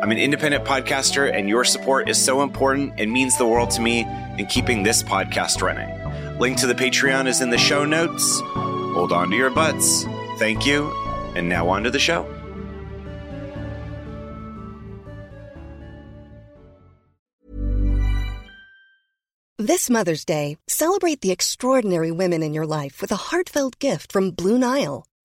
I'm an independent podcaster, and your support is so important and means the world to me in keeping this podcast running. Link to the Patreon is in the show notes. Hold on to your butts. Thank you. And now on to the show. This Mother's Day, celebrate the extraordinary women in your life with a heartfelt gift from Blue Nile.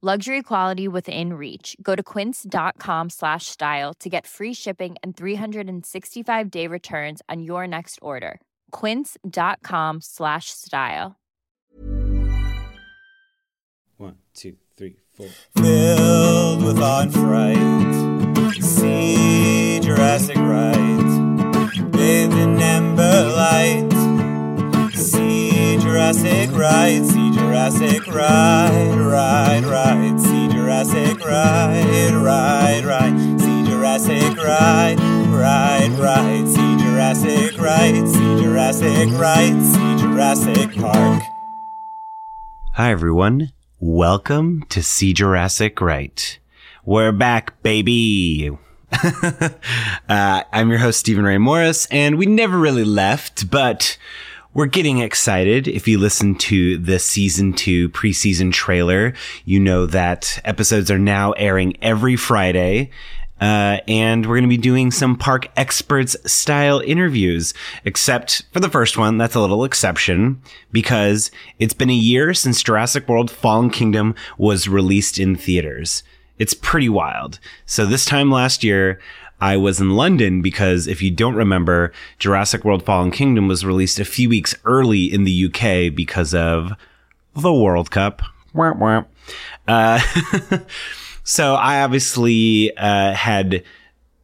Luxury quality within reach. Go to quince.com slash style to get free shipping and 365 day returns on your next order. Quince.com slash style. One, two, three, four. Filled with awe and fright, see Jurassic right. Bathed in amber light, see Jurassic right. See Jurassic right, right, right. See Jurassic right, right, right. See Jurassic right, right, right. See Jurassic right. See Jurassic right. See Jurassic Park. Hi, everyone. Welcome to See Jurassic Right. We're back, baby. uh, I'm your host, Stephen Ray Morris, and we never really left, but we're getting excited. If you listen to the season two preseason trailer, you know that episodes are now airing every Friday. Uh, and we're going to be doing some park experts style interviews, except for the first one. That's a little exception because it's been a year since Jurassic World Fallen Kingdom was released in theaters. It's pretty wild. So this time last year, I was in London because if you don't remember, Jurassic World Fallen Kingdom was released a few weeks early in the UK because of the World Cup. Uh, so I obviously uh, had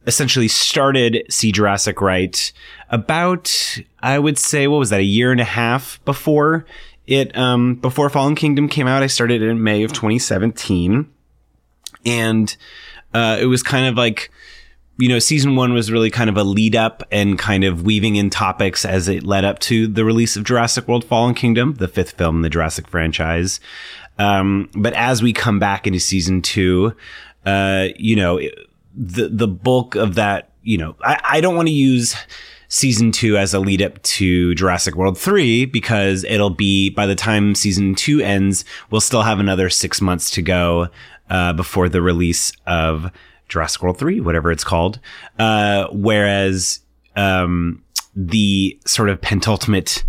essentially started See Jurassic Right about, I would say, what was that, a year and a half before it, um, before Fallen Kingdom came out. I started in May of 2017. And uh, it was kind of like, you know, season one was really kind of a lead up and kind of weaving in topics as it led up to the release of Jurassic World Fallen Kingdom, the fifth film in the Jurassic franchise. Um, but as we come back into season two, uh, you know, the, the bulk of that, you know, I, I don't want to use season two as a lead up to Jurassic World 3 because it'll be by the time season two ends, we'll still have another six months to go uh, before the release of Jurassic World 3, whatever it's called. Uh, whereas um, the sort of pentultimate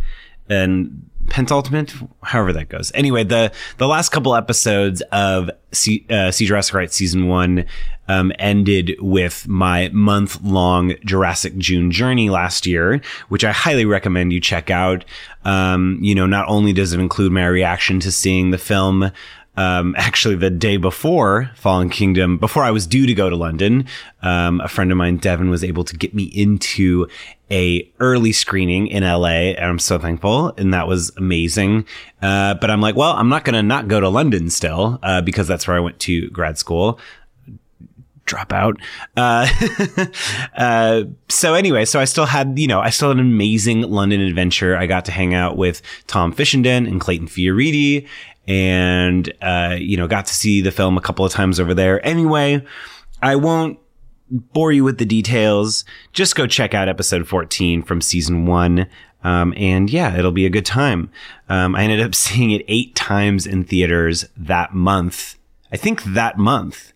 and pentultimate, however that goes. Anyway, the the last couple episodes of uh, See Jurassic Right season one um, ended with my month long Jurassic June journey last year, which I highly recommend you check out. Um, you know, not only does it include my reaction to seeing the film um, actually the day before Fallen Kingdom, before I was due to go to London, um, a friend of mine, Devin, was able to get me into a early screening in LA, and I'm so thankful, and that was amazing. Uh, but I'm like, well, I'm not gonna not go to London still, uh, because that's where I went to grad school drop out. Uh, uh, so anyway, so I still had, you know, I still had an amazing London adventure. I got to hang out with Tom Fishenden and Clayton Fioriti and, uh, you know, got to see the film a couple of times over there. Anyway, I won't bore you with the details. Just go check out episode 14 from season one. Um, and yeah, it'll be a good time. Um, I ended up seeing it eight times in theaters that month. I think that month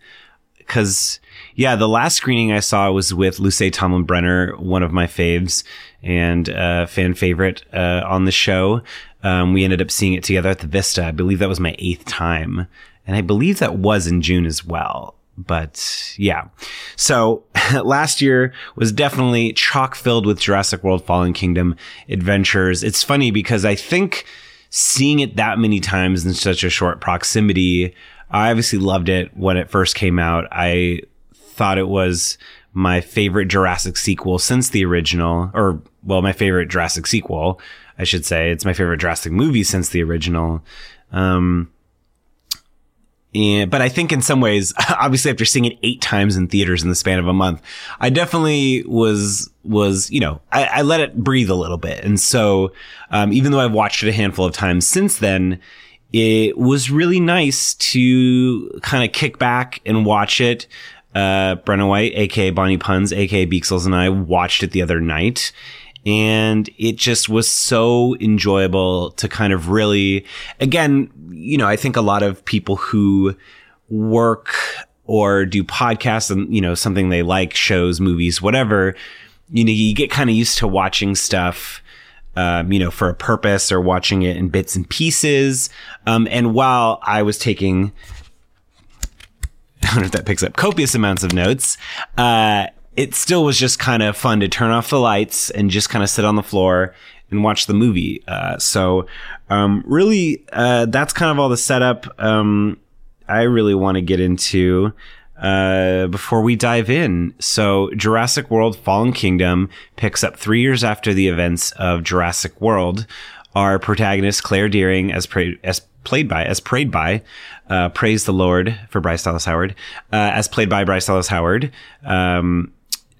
because yeah, the last screening I saw was with Luce Tomlin Brenner, one of my faves and uh, fan favorite uh, on the show. Um, we ended up seeing it together at the Vista. I believe that was my eighth time, and I believe that was in June as well. But yeah, so last year was definitely chock filled with Jurassic World Fallen Kingdom adventures. It's funny because I think seeing it that many times in such a short proximity I obviously loved it when it first came out. I thought it was my favorite Jurassic sequel since the original, or well, my favorite Jurassic sequel, I should say. It's my favorite Jurassic movie since the original. Um, and, but I think in some ways, obviously after seeing it eight times in theaters in the span of a month, I definitely was, was, you know, I, I let it breathe a little bit. And so, um, even though I've watched it a handful of times since then, it was really nice to kind of kick back and watch it. Uh, Brenna White, aka Bonnie Puns, aka Beaksels, and I watched it the other night. And it just was so enjoyable to kind of really, again, you know, I think a lot of people who work or do podcasts and, you know, something they like, shows, movies, whatever, you know, you get kind of used to watching stuff um, you know, for a purpose or watching it in bits and pieces. Um, and while I was taking, I don't know if that picks up copious amounts of notes, uh, it still was just kind of fun to turn off the lights and just kind of sit on the floor and watch the movie. Uh, so, um, really, uh, that's kind of all the setup. Um, I really want to get into uh, before we dive in. So, Jurassic World Fallen Kingdom picks up three years after the events of Jurassic World. Our protagonist, Claire Dearing, as, pra- as played by, as prayed by, uh, praise the Lord for Bryce Dallas Howard, uh, as played by Bryce Dallas Howard, um,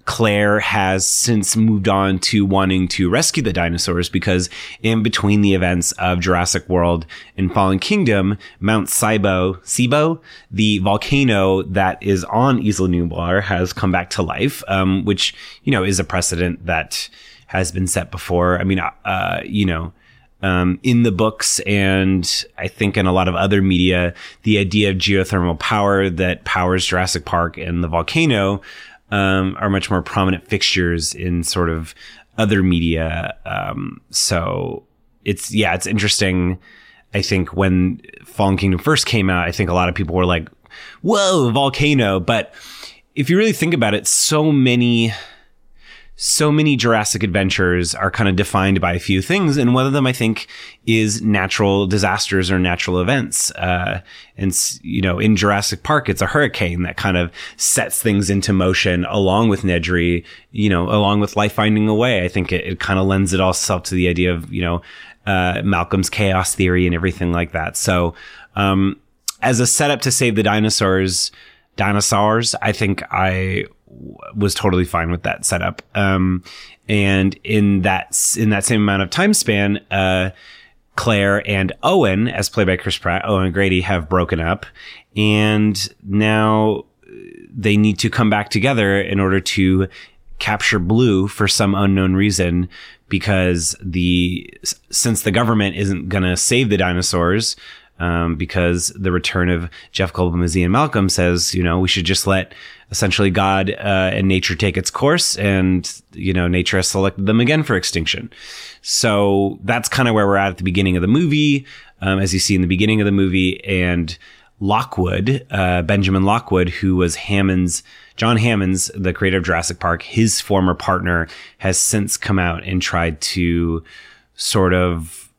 Claire has since moved on to wanting to rescue the dinosaurs because in between the events of Jurassic World and Fallen Kingdom, Mount Sibo, Sibo, the volcano that is on Isla Nublar has come back to life, um, which, you know, is a precedent that has been set before. I mean, uh, you know, um, in the books and I think in a lot of other media, the idea of geothermal power that powers Jurassic Park and the volcano um, are much more prominent fixtures in sort of other media. Um, so it's yeah, it's interesting. I think when Fallen Kingdom first came out, I think a lot of people were like, "Whoa, volcano!" But if you really think about it, so many so many Jurassic adventures are kind of defined by a few things, and one of them I think is natural disasters or natural events. Uh, and you know, in Jurassic Park, it's a hurricane that kind of sets things into motion, along with Nedry. You know, along with life finding a way. I think it, it kind of lends it all itself to the idea of you know uh, Malcolm's chaos theory and everything like that. So, um, as a setup to save the dinosaurs, dinosaurs, I think I was totally fine with that setup. Um, and in that in that same amount of time span, uh, Claire and Owen, as played by Chris Pratt, Owen Grady have broken up, and now they need to come back together in order to capture Blue for some unknown reason. Because the since the government isn't going to save the dinosaurs, um, because the return of Jeff Goldblum as Ian Malcolm says, you know, we should just let essentially God uh, and nature take its course, and you know, nature has selected them again for extinction. So that's kind of where we're at at the beginning of the movie, um, as you see in the beginning of the movie, and Lockwood, uh, Benjamin Lockwood, who was Hammond's John Hammond's, the creator of Jurassic Park, his former partner, has since come out and tried to sort of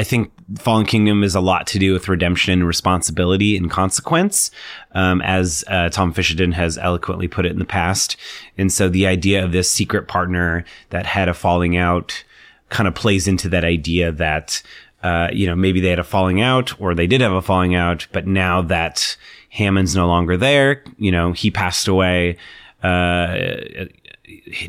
I think Fallen Kingdom is a lot to do with redemption, and responsibility, and consequence, um, as uh, Tom Fishenden has eloquently put it in the past. And so the idea of this secret partner that had a falling out kind of plays into that idea that, uh, you know, maybe they had a falling out or they did have a falling out, but now that Hammond's no longer there, you know, he passed away. Uh,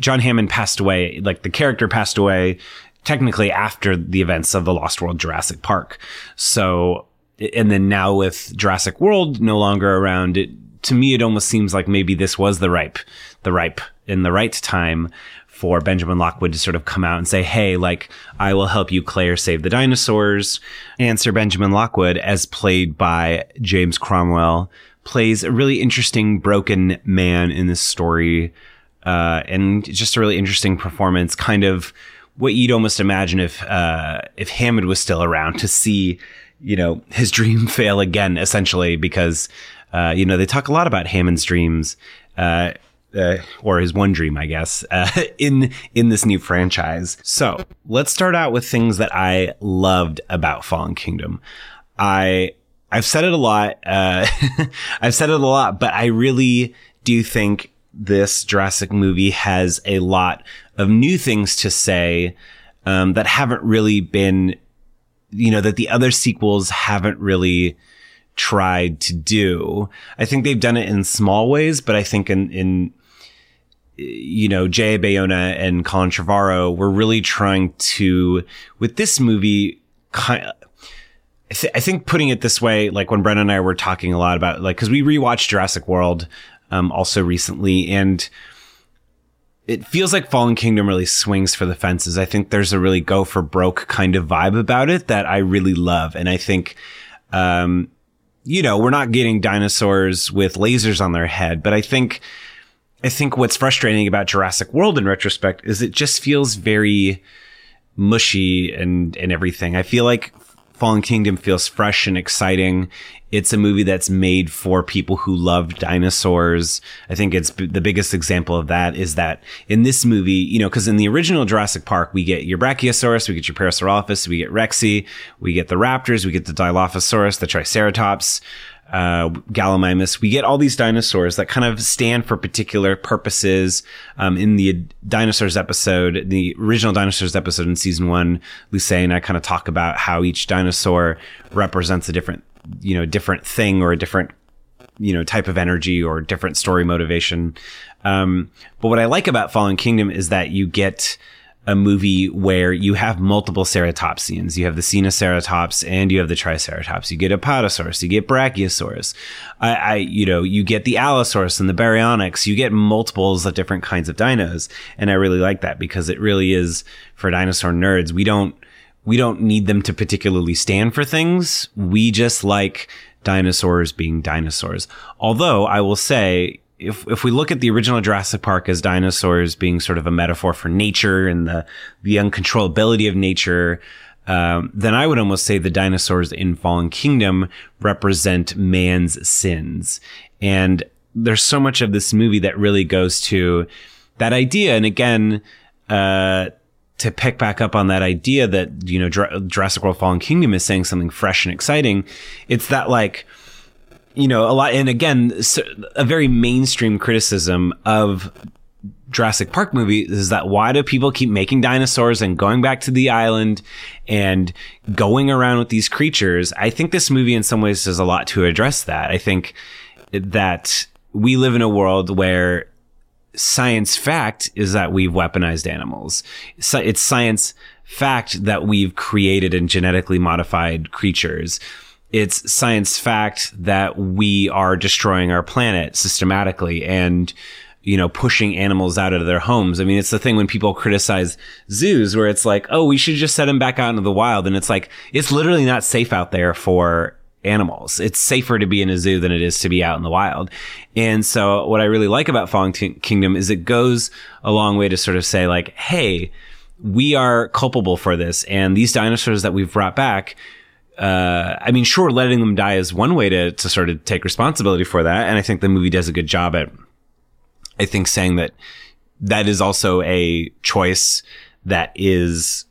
John Hammond passed away, like the character passed away technically after the events of the Lost World Jurassic Park. So, and then now with Jurassic World no longer around, it, to me, it almost seems like maybe this was the ripe, the ripe in the right time for Benjamin Lockwood to sort of come out and say, Hey, like, I will help you, Claire, save the dinosaurs. And Sir Benjamin Lockwood, as played by James Cromwell, plays a really interesting broken man in this story. Uh, and just a really interesting performance, kind of what you'd almost imagine if uh, if Hammond was still around to see, you know, his dream fail again, essentially, because uh, you know they talk a lot about Hammond's dreams. Uh, uh, or his one dream, I guess, uh, in in this new franchise. So let's start out with things that I loved about Fallen Kingdom. I I've said it a lot. Uh, I've said it a lot, but I really do think this Jurassic movie has a lot of new things to say um, that haven't really been, you know, that the other sequels haven't really tried to do. I think they've done it in small ways, but I think in, in you know, Jay Bayona and Colin Trevorrow were really trying to, with this movie, kind I, th- I think putting it this way, like when Brenna and I were talking a lot about, like, cause we rewatched Jurassic World, um, also recently, and it feels like Fallen Kingdom really swings for the fences. I think there's a really go for broke kind of vibe about it that I really love. And I think, um, you know, we're not getting dinosaurs with lasers on their head, but I think, I think what's frustrating about Jurassic World in retrospect is it just feels very mushy and, and everything. I feel like Fallen Kingdom feels fresh and exciting. It's a movie that's made for people who love dinosaurs. I think it's b- the biggest example of that is that in this movie, you know, because in the original Jurassic Park, we get your Brachiosaurus, we get your Parasaurolophus, we get Rexy, we get the raptors, we get the Dilophosaurus, the Triceratops uh, Gallimimus. We get all these dinosaurs that kind of stand for particular purposes. Um, in the dinosaurs episode, the original dinosaurs episode in season one, Luce and I kind of talk about how each dinosaur represents a different, you know, different thing or a different, you know, type of energy or different story motivation. Um, but what I like about Fallen Kingdom is that you get, a movie where you have multiple ceratopsians. You have the Sinoceratops and you have the Triceratops. You get Apatosaurus, you get Brachiosaurus. I, I, you know, you get the Allosaurus and the Baryonyx. You get multiples of different kinds of dinos. And I really like that because it really is for dinosaur nerds. We don't, we don't need them to particularly stand for things. We just like dinosaurs being dinosaurs. Although I will say, if if we look at the original Jurassic Park as dinosaurs being sort of a metaphor for nature and the the uncontrollability of nature, um, then I would almost say the dinosaurs in Fallen Kingdom represent man's sins. And there's so much of this movie that really goes to that idea. And again, uh, to pick back up on that idea that, you know, Jurassic World Fallen Kingdom is saying something fresh and exciting. It's that like, you know, a lot, and again, a very mainstream criticism of Jurassic Park movies is that why do people keep making dinosaurs and going back to the island and going around with these creatures? I think this movie in some ways does a lot to address that. I think that we live in a world where science fact is that we've weaponized animals. It's science fact that we've created and genetically modified creatures it's science fact that we are destroying our planet systematically and you know pushing animals out of their homes. I mean it's the thing when people criticize zoos where it's like oh we should just set them back out into the wild. And it's like it's literally not safe out there for animals. It's safer to be in a zoo than it is to be out in the wild. And so what i really like about fallen kingdom is it goes a long way to sort of say like hey we are culpable for this. And these dinosaurs that we've brought back uh, I mean, sure, letting them die is one way to, to sort of take responsibility for that. And I think the movie does a good job at, I think, saying that that is also a choice that is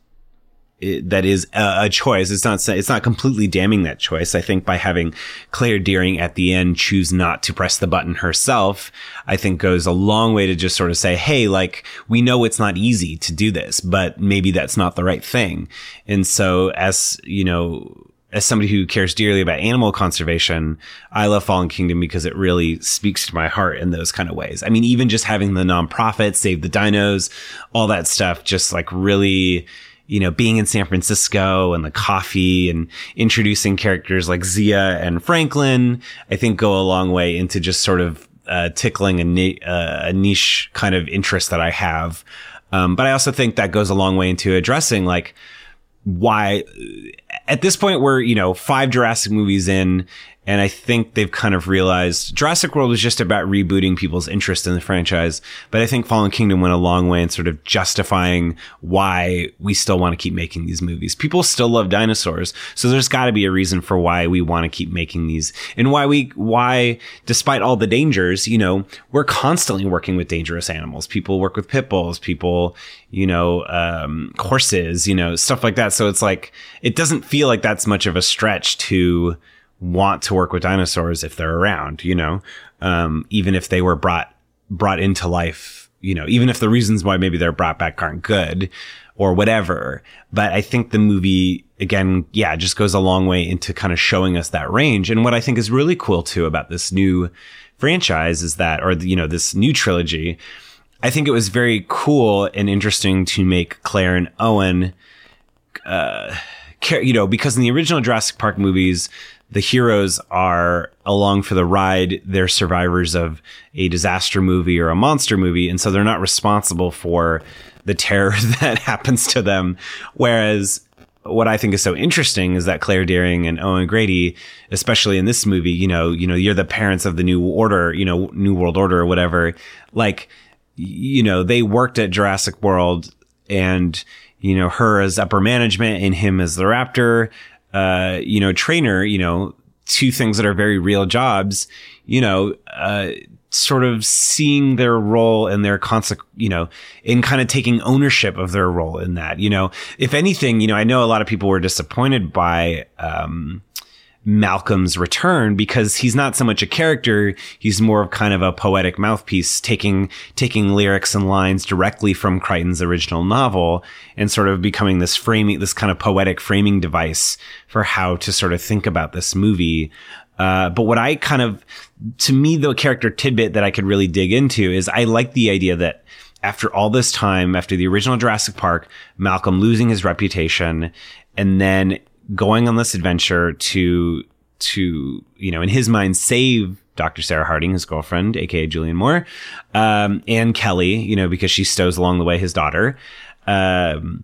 that is a, choice. It's not it's not completely damning that choice. I think by having Claire Dearing at the end choose not to press the button herself, I think goes a long way to just sort of say, "Hey, like we know it's not easy to do this, but maybe that's not the right thing." And so, as you know, as somebody who cares dearly about animal conservation, I love Fallen Kingdom because it really speaks to my heart in those kind of ways. I mean, even just having the nonprofit save the dinos, all that stuff, just like really you know, being in San Francisco and the coffee and introducing characters like Zia and Franklin, I think go a long way into just sort of uh, tickling a, ni- uh, a, niche kind of interest that I have. Um, but I also think that goes a long way into addressing like why at this point we're, you know, five Jurassic movies in and I think they've kind of realized Jurassic World was just about rebooting people's interest in the franchise. But I think Fallen Kingdom went a long way in sort of justifying why we still want to keep making these movies. People still love dinosaurs. So there's got to be a reason for why we want to keep making these and why we, why despite all the dangers, you know, we're constantly working with dangerous animals. People work with pit bulls, people, you know, um, horses, you know, stuff like that. So it's like, it doesn't feel like that's much of a stretch to, want to work with dinosaurs if they're around, you know, um, even if they were brought, brought into life, you know, even if the reasons why maybe they're brought back aren't good or whatever. But I think the movie, again, yeah, just goes a long way into kind of showing us that range. And what I think is really cool too about this new franchise is that, or, you know, this new trilogy, I think it was very cool and interesting to make Claire and Owen, uh, you know, because in the original Jurassic Park movies, the heroes are along for the ride. They're survivors of a disaster movie or a monster movie. And so they're not responsible for the terror that happens to them. Whereas what I think is so interesting is that Claire Dearing and Owen Grady, especially in this movie, you know, you know, you're the parents of the new order, you know, new world order or whatever. Like, you know, they worked at Jurassic World and, you know, her as upper management and him as the raptor uh, you know, trainer, you know, two things that are very real jobs, you know, uh, sort of seeing their role and their consequence, you know, in kind of taking ownership of their role in that, you know, if anything, you know, I know a lot of people were disappointed by, um, Malcolm's return because he's not so much a character. He's more of kind of a poetic mouthpiece, taking, taking lyrics and lines directly from Crichton's original novel and sort of becoming this framing, this kind of poetic framing device for how to sort of think about this movie. Uh, but what I kind of, to me, the character tidbit that I could really dig into is I like the idea that after all this time, after the original Jurassic Park, Malcolm losing his reputation and then going on this adventure to to you know in his mind save Dr. Sarah Harding, his girlfriend, aka Julianne Moore, um, and Kelly, you know, because she stows along the way his daughter. Um,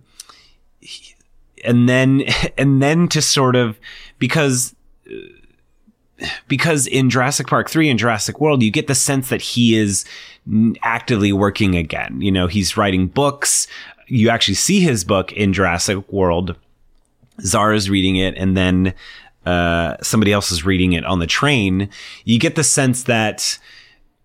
and then, and then to sort of, because, because in Jurassic Park 3 and Jurassic World, you get the sense that he is actively working again. You know, he's writing books. You actually see his book in Jurassic World Zara's reading it and then uh, somebody else is reading it on the train, you get the sense that,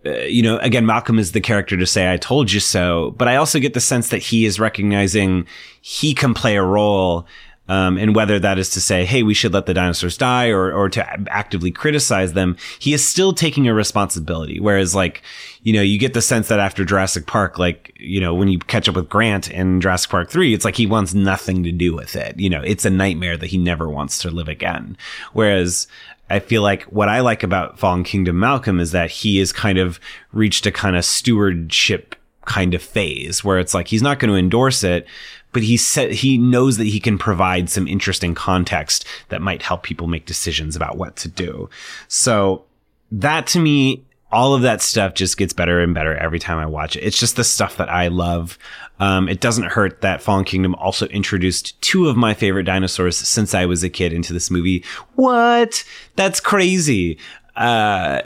uh, you know, again, Malcolm is the character to say, I told you so. But I also get the sense that he is recognizing he can play a role um, and whether that is to say, hey, we should let the dinosaurs die or, or to actively criticize them, he is still taking a responsibility. Whereas like, you know, you get the sense that after Jurassic Park, like, you know, when you catch up with Grant in Jurassic Park 3, it's like he wants nothing to do with it. You know, it's a nightmare that he never wants to live again. Whereas I feel like what I like about Fallen Kingdom Malcolm is that he has kind of reached a kind of stewardship kind of phase where it's like he's not going to endorse it, but he said he knows that he can provide some interesting context that might help people make decisions about what to do. So that to me, all of that stuff just gets better and better every time I watch it. It's just the stuff that I love. Um, it doesn't hurt that Fallen Kingdom also introduced two of my favorite dinosaurs since I was a kid into this movie. What? That's crazy uh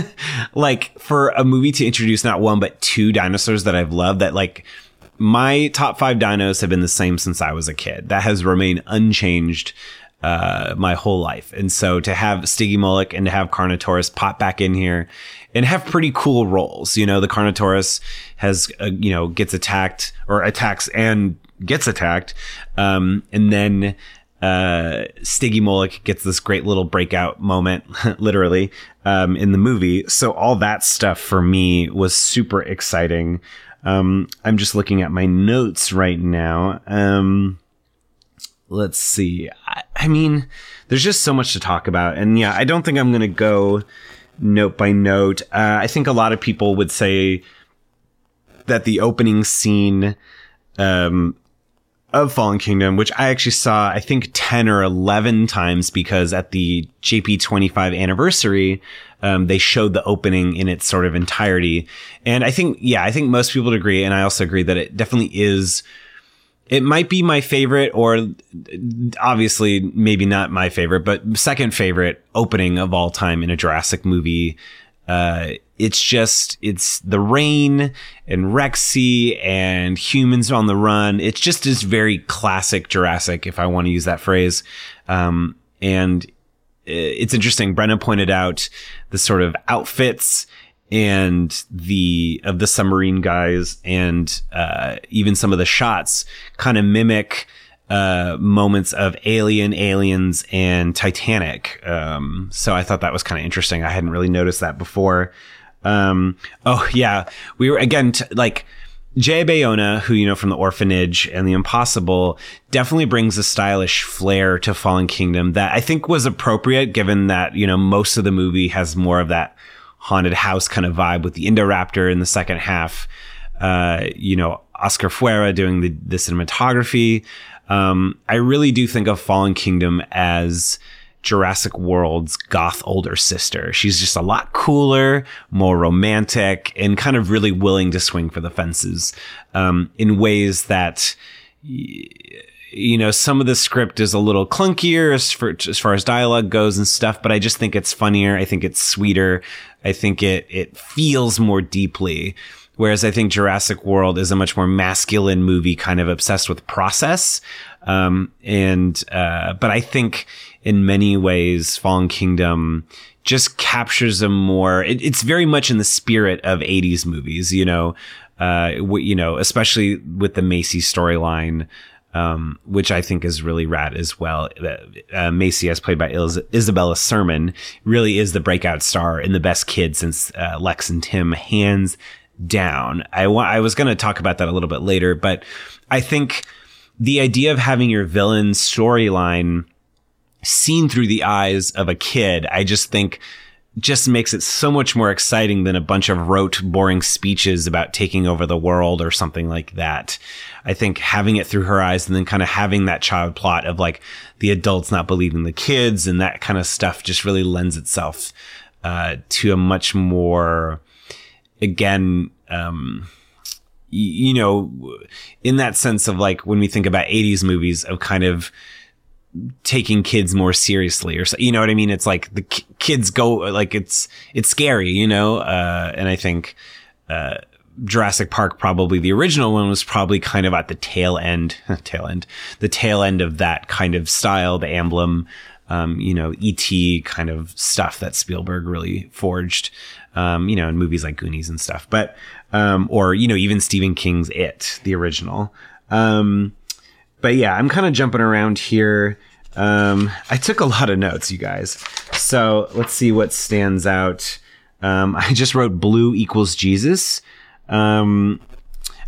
like for a movie to introduce not one but two dinosaurs that I've loved that like my top five dinos have been the same since I was a kid. That has remained unchanged uh, my whole life. And so to have Stygimoloch and to have Carnotaurus pop back in here and have pretty cool roles. You know, the Carnotaurus has, uh, you know, gets attacked or attacks and gets attacked. Um, and then, uh, Stygimoloch gets this great little breakout moment, literally, um, in the movie. So all that stuff for me was super exciting. Um, I'm just looking at my notes right now. Um, let's see. I, I mean, there's just so much to talk about. And yeah, I don't think I'm going to go note by note. Uh, I think a lot of people would say that the opening scene, um, of Fallen Kingdom, which I actually saw, I think 10 or 11 times because at the JP25 anniversary, um, they showed the opening in its sort of entirety. And I think, yeah, I think most people would agree. And I also agree that it definitely is, it might be my favorite or obviously maybe not my favorite, but second favorite opening of all time in a Jurassic movie. Uh, it's just it's the rain and Rexy and humans on the run. It's just is very classic Jurassic, if I want to use that phrase. Um, and it's interesting. Brenna pointed out the sort of outfits and the of the submarine guys and uh, even some of the shots kind of mimic uh, moments of Alien, Aliens, and Titanic. Um, so I thought that was kind of interesting. I hadn't really noticed that before. Um, oh yeah, we were again t- like Jay Bayona, who you know from the Orphanage and The Impossible, definitely brings a stylish flair to Fallen Kingdom that I think was appropriate, given that you know most of the movie has more of that haunted house kind of vibe with the Indoraptor in the second half. Uh, you know, Oscar Faura doing the, the cinematography. Um, I really do think of Fallen Kingdom as Jurassic World's goth older sister. She's just a lot cooler, more romantic, and kind of really willing to swing for the fences um, in ways that. You know, some of the script is a little clunkier as, for, as far as dialogue goes and stuff, but I just think it's funnier. I think it's sweeter. I think it it feels more deeply. Whereas I think Jurassic World is a much more masculine movie, kind of obsessed with process. Um, and, uh, but I think in many ways, Fallen Kingdom just captures a more, it, it's very much in the spirit of 80s movies, you know, uh, you know, especially with the Maisie storyline. Um, which I think is really rad as well. Uh, Maisie, as played by Is- Isabella Sermon, really is the breakout star and the best kid since uh, Lex and Tim, hands down. I wa- I was going to talk about that a little bit later, but I think the idea of having your villain storyline seen through the eyes of a kid, I just think just makes it so much more exciting than a bunch of rote, boring speeches about taking over the world or something like that. I think having it through her eyes and then kind of having that child plot of like the adults not believing the kids and that kind of stuff just really lends itself uh, to a much more, again, um, you know, in that sense of like when we think about 80s movies of kind of taking kids more seriously or so, you know what I mean? It's like the kids go like it's, it's scary, you know? Uh, and I think, uh, Jurassic Park, probably the original one was probably kind of at the tail end, tail end, the tail end of that kind of style, the Amblin, um, you know, ET kind of stuff that Spielberg really forged, um, you know, in movies like Goonies and stuff. But, um, or, you know, even Stephen King's It, the original. Um, but yeah, I'm kind of jumping around here. Um, I took a lot of notes, you guys. So let's see what stands out. Um, I just wrote blue equals Jesus. Um,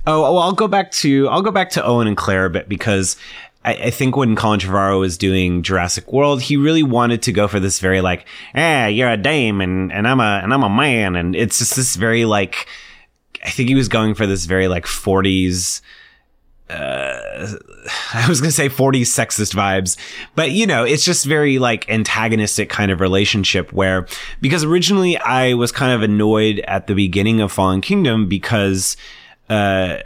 oh, well, I'll go back to I'll go back to Owen and Claire a bit because I, I, think when Colin Trevorrow was doing Jurassic World, he really wanted to go for this very like, eh, you're a dame and and I'm a and I'm a man, and it's just this very like, I think he was going for this very like 40s. Uh, I was gonna say 40s sexist vibes, but you know, it's just very like antagonistic kind of relationship where, because originally I was kind of annoyed at the beginning of Fallen Kingdom because, uh,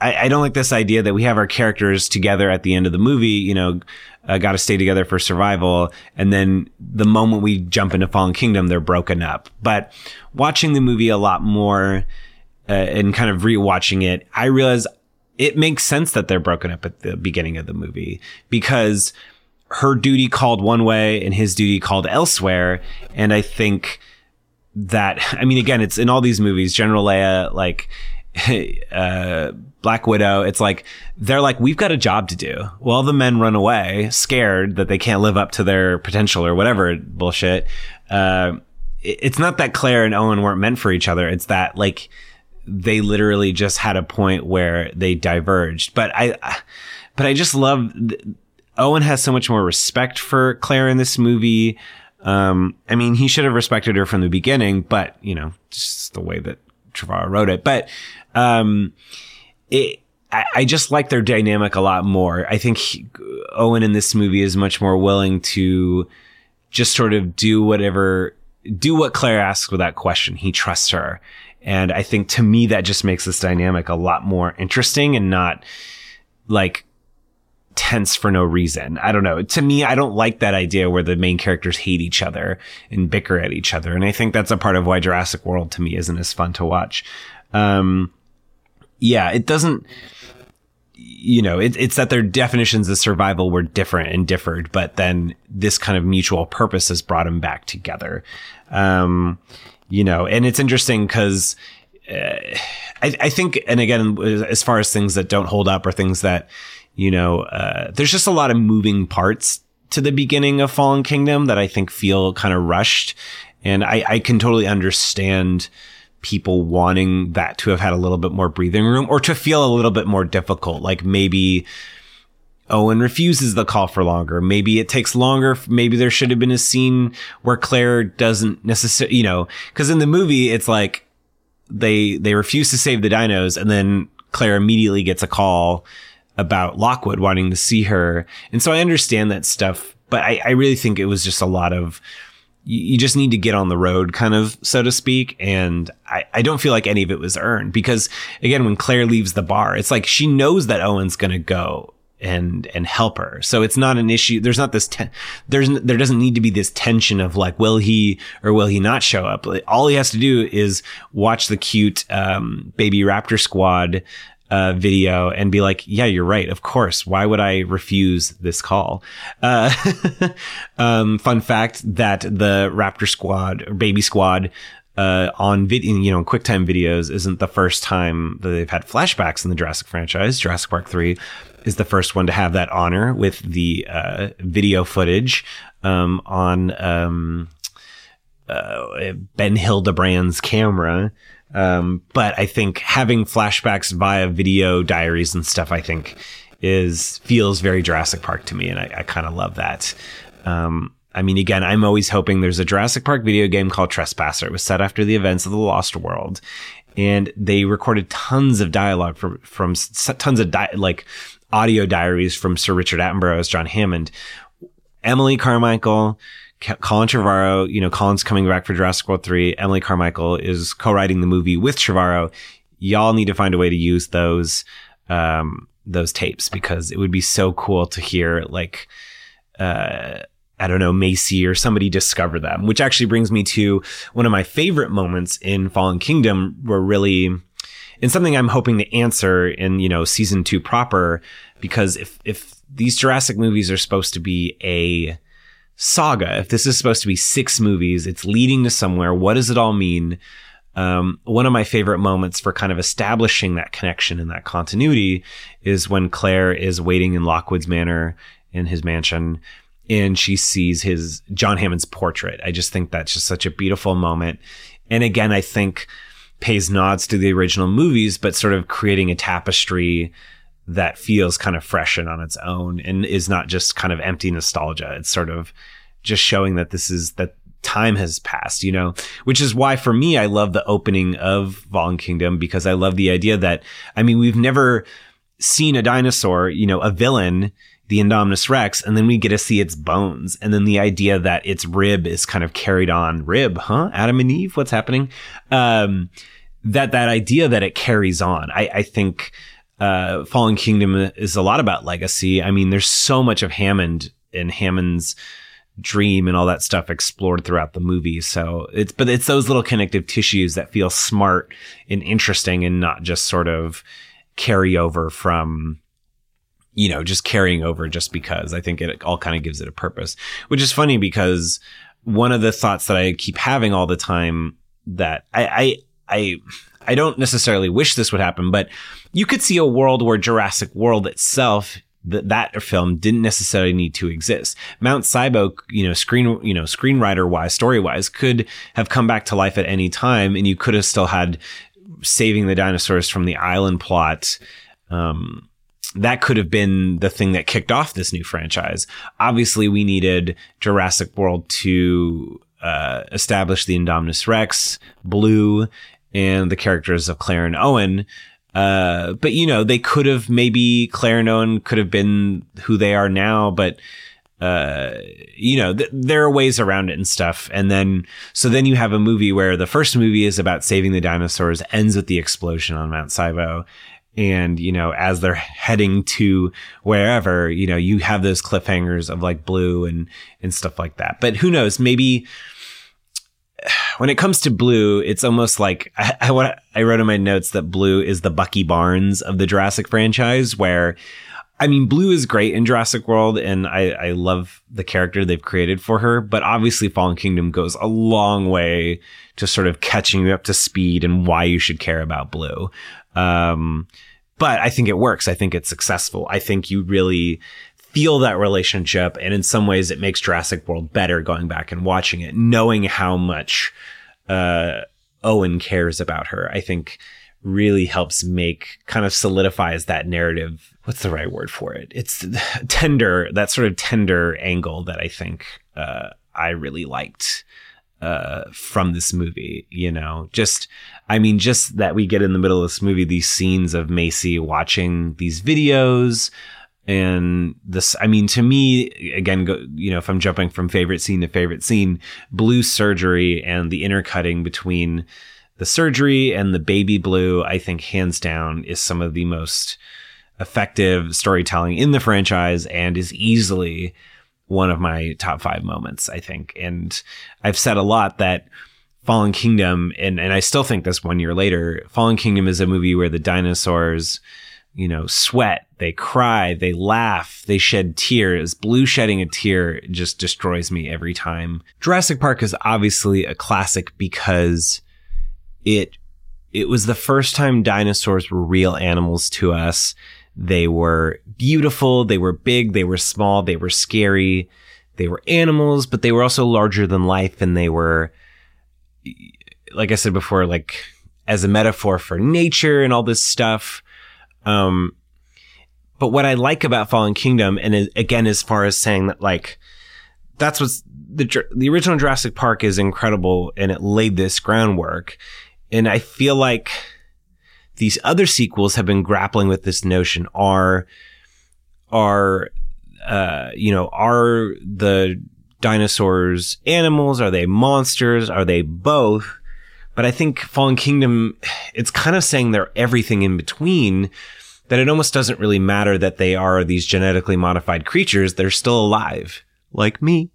I, I don't like this idea that we have our characters together at the end of the movie, you know, uh, got to stay together for survival. And then the moment we jump into Fallen Kingdom, they're broken up. But watching the movie a lot more, uh, and kind of rewatching it, I realize it makes sense that they're broken up at the beginning of the movie because her duty called one way and his duty called elsewhere. And I think that, I mean, again, it's in all these movies, General Leia, like, uh, Black Widow, it's like they're like, we've got a job to do. Well, the men run away, scared that they can't live up to their potential or whatever bullshit. Uh, it's not that Claire and Owen weren't meant for each other. It's that like they literally just had a point where they diverged. But I, but I just love Owen has so much more respect for Claire in this movie. Um, I mean, he should have respected her from the beginning, but you know, just the way that Trevorrow wrote it. But um, it, I, just like their dynamic a lot more. I think he, Owen in this movie is much more willing to just sort of do whatever, do what Claire asks without question. He trusts her. And I think to me, that just makes this dynamic a lot more interesting and not like tense for no reason. I don't know. To me, I don't like that idea where the main characters hate each other and bicker at each other. And I think that's a part of why Jurassic World to me isn't as fun to watch. Um, yeah, it doesn't, you know, it, it's that their definitions of survival were different and differed, but then this kind of mutual purpose has brought them back together. Um, you know, and it's interesting because uh, I, I think, and again, as far as things that don't hold up or things that, you know, uh, there's just a lot of moving parts to the beginning of Fallen Kingdom that I think feel kind of rushed. And I, I can totally understand people wanting that to have had a little bit more breathing room or to feel a little bit more difficult. Like maybe Owen refuses the call for longer. Maybe it takes longer. Maybe there should have been a scene where Claire doesn't necessarily, you know, cause in the movie, it's like they, they refuse to save the dinos and then Claire immediately gets a call about Lockwood wanting to see her. And so I understand that stuff, but I, I really think it was just a lot of, you just need to get on the road kind of, so to speak. And I, I don't feel like any of it was earned because again, when Claire leaves the bar, it's like she knows that Owen's going to go and and help her. So it's not an issue. There's not this ten, there's there doesn't need to be this tension of like will he or will he not show up. All he has to do is watch the cute um, baby raptor squad uh, video and be like, yeah, you're right. Of course. Why would I refuse this call? Uh, um, fun fact that the Raptor Squad or Baby Squad uh, on video, you know, QuickTime videos isn't the first time that they've had flashbacks in the Jurassic franchise. Jurassic Park 3 is the first one to have that honor with the uh, video footage um, on um, uh, Ben Hildebrand's camera. Um, but I think having flashbacks via video diaries and stuff, I think is feels very Jurassic Park to me, and I, I kind of love that. Um, I mean, again, I'm always hoping there's a Jurassic Park video game called Trespasser. It was set after the events of the Lost World, and they recorded tons of dialogue from from tons of di- like audio diaries from Sir Richard Attenborough as John Hammond, Emily Carmichael, Colin Trevorrow, you know, Colin's coming back for Jurassic World 3. Emily Carmichael is co-writing the movie with Trevorrow. Y'all need to find a way to use those, um, those tapes because it would be so cool to hear like, uh, I don't know, Maisie or somebody discover them, which actually brings me to one of my favorite moments in Fallen Kingdom where really, and something I'm hoping to answer in, you know, season two proper, because if, if these Jurassic movies are supposed to be a, saga, if this is supposed to be six movies, it's leading to somewhere. What does it all mean? Um, one of my favorite moments for kind of establishing that connection and that continuity is when Claire is waiting in Lockwood's Manor in his mansion and she sees his John Hammond's portrait. I just think that's just such a beautiful moment. And again, I think pays nods to the original movies, but sort of creating a tapestry that feels kind of fresh and on its own and is not just kind of empty nostalgia. It's sort of just showing that this is that time has passed, you know, which is why for me, I love the opening of Fallen Kingdom because I love the idea that, I mean, we've never seen a dinosaur, you know, a villain, the Indominus Rex, and then we get to see its bones. And then the idea that its rib is kind of carried on rib, huh? Adam and Eve, what's happening? Um, that, that idea that it carries on, I, I think, uh, Fallen Kingdom is a lot about legacy. I mean, there's so much of Hammond and Hammond's dream and all that stuff explored throughout the movie. So it's, but it's those little connective tissues that feel smart and interesting and not just sort of carry over from, you know, just carrying over just because I think it all kind of gives it a purpose, which is funny because one of the thoughts that I keep having all the time that I, I, I, I don't necessarily wish this would happen, but you could see a world where Jurassic World itself that that film didn't necessarily need to exist. Mount Sibo, you know, screen, you know, screenwriter wise, story wise, could have come back to life at any time, and you could have still had saving the dinosaurs from the island plot. Um, that could have been the thing that kicked off this new franchise. Obviously, we needed Jurassic World to uh, establish the Indominus Rex, Blue, and the characters of Claire and Owen. Uh, but you know, they could have maybe Claire and Owen could have been who they are now, but uh, you know, th- there are ways around it and stuff. And then, so then you have a movie where the first movie is about saving the dinosaurs, ends with the explosion on Mount Sibo. And, you know, as they're heading to wherever, you know, you have those cliffhangers of like blue and, and stuff like that. But who knows? Maybe, when it comes to blue, it's almost like I, I, I wrote in my notes that blue is the Bucky Barnes of the Jurassic franchise, where I mean, Blue is great in Jurassic World, and I, I love the character they've created for her. But obviously, Fallen Kingdom goes a long way to sort of catching you up to speed and why you should care about Blue. Um, but I think it works. I think it's successful. I think you really feel that relationship. And in some ways, it makes Jurassic World better going back and watching it, knowing how much uh, Owen cares about her. I think really helps make kind of solidifies that narrative. What's the right word for it? It's tender, that sort of tender angle that I think uh, I really liked uh, from this movie. You know, just I mean, just that we get in the middle of this movie these scenes of Maisie watching these videos and this i mean to me again go, you know if i'm jumping from favorite scene to favorite scene blue surgery and the intercutting between the surgery and the baby blue i think hands down is some of the most effective storytelling in the franchise and is easily one of my top five moments i think. And i've said a lot that fallen kingdom and, and i still think this one year later fallen kingdom is a movie where the dinosaurs you know, sweat, they cry, they laugh, they shed tears. Blue shedding a tear just destroys me every time. Jurassic Park is obviously a classic because it it was the first time dinosaurs were real animals to us. They were beautiful, they were big, they were small, they were scary. They were animals, but they were also larger than life and they were like I said before like as a metaphor for nature and all this stuff um, but what I like about Fallen Kingdom, and again, as far as saying that, like, that's what's the the original Jurassic Park is incredible, and it laid this groundwork. And I feel like these other sequels have been grappling with this notion: are are uh, you know are the dinosaurs animals? Are they monsters? Are they both? But I think Fallen Kingdom, it's kind of saying they're everything in between that it almost doesn't really matter that they are these genetically modified creatures. They're still alive, like me.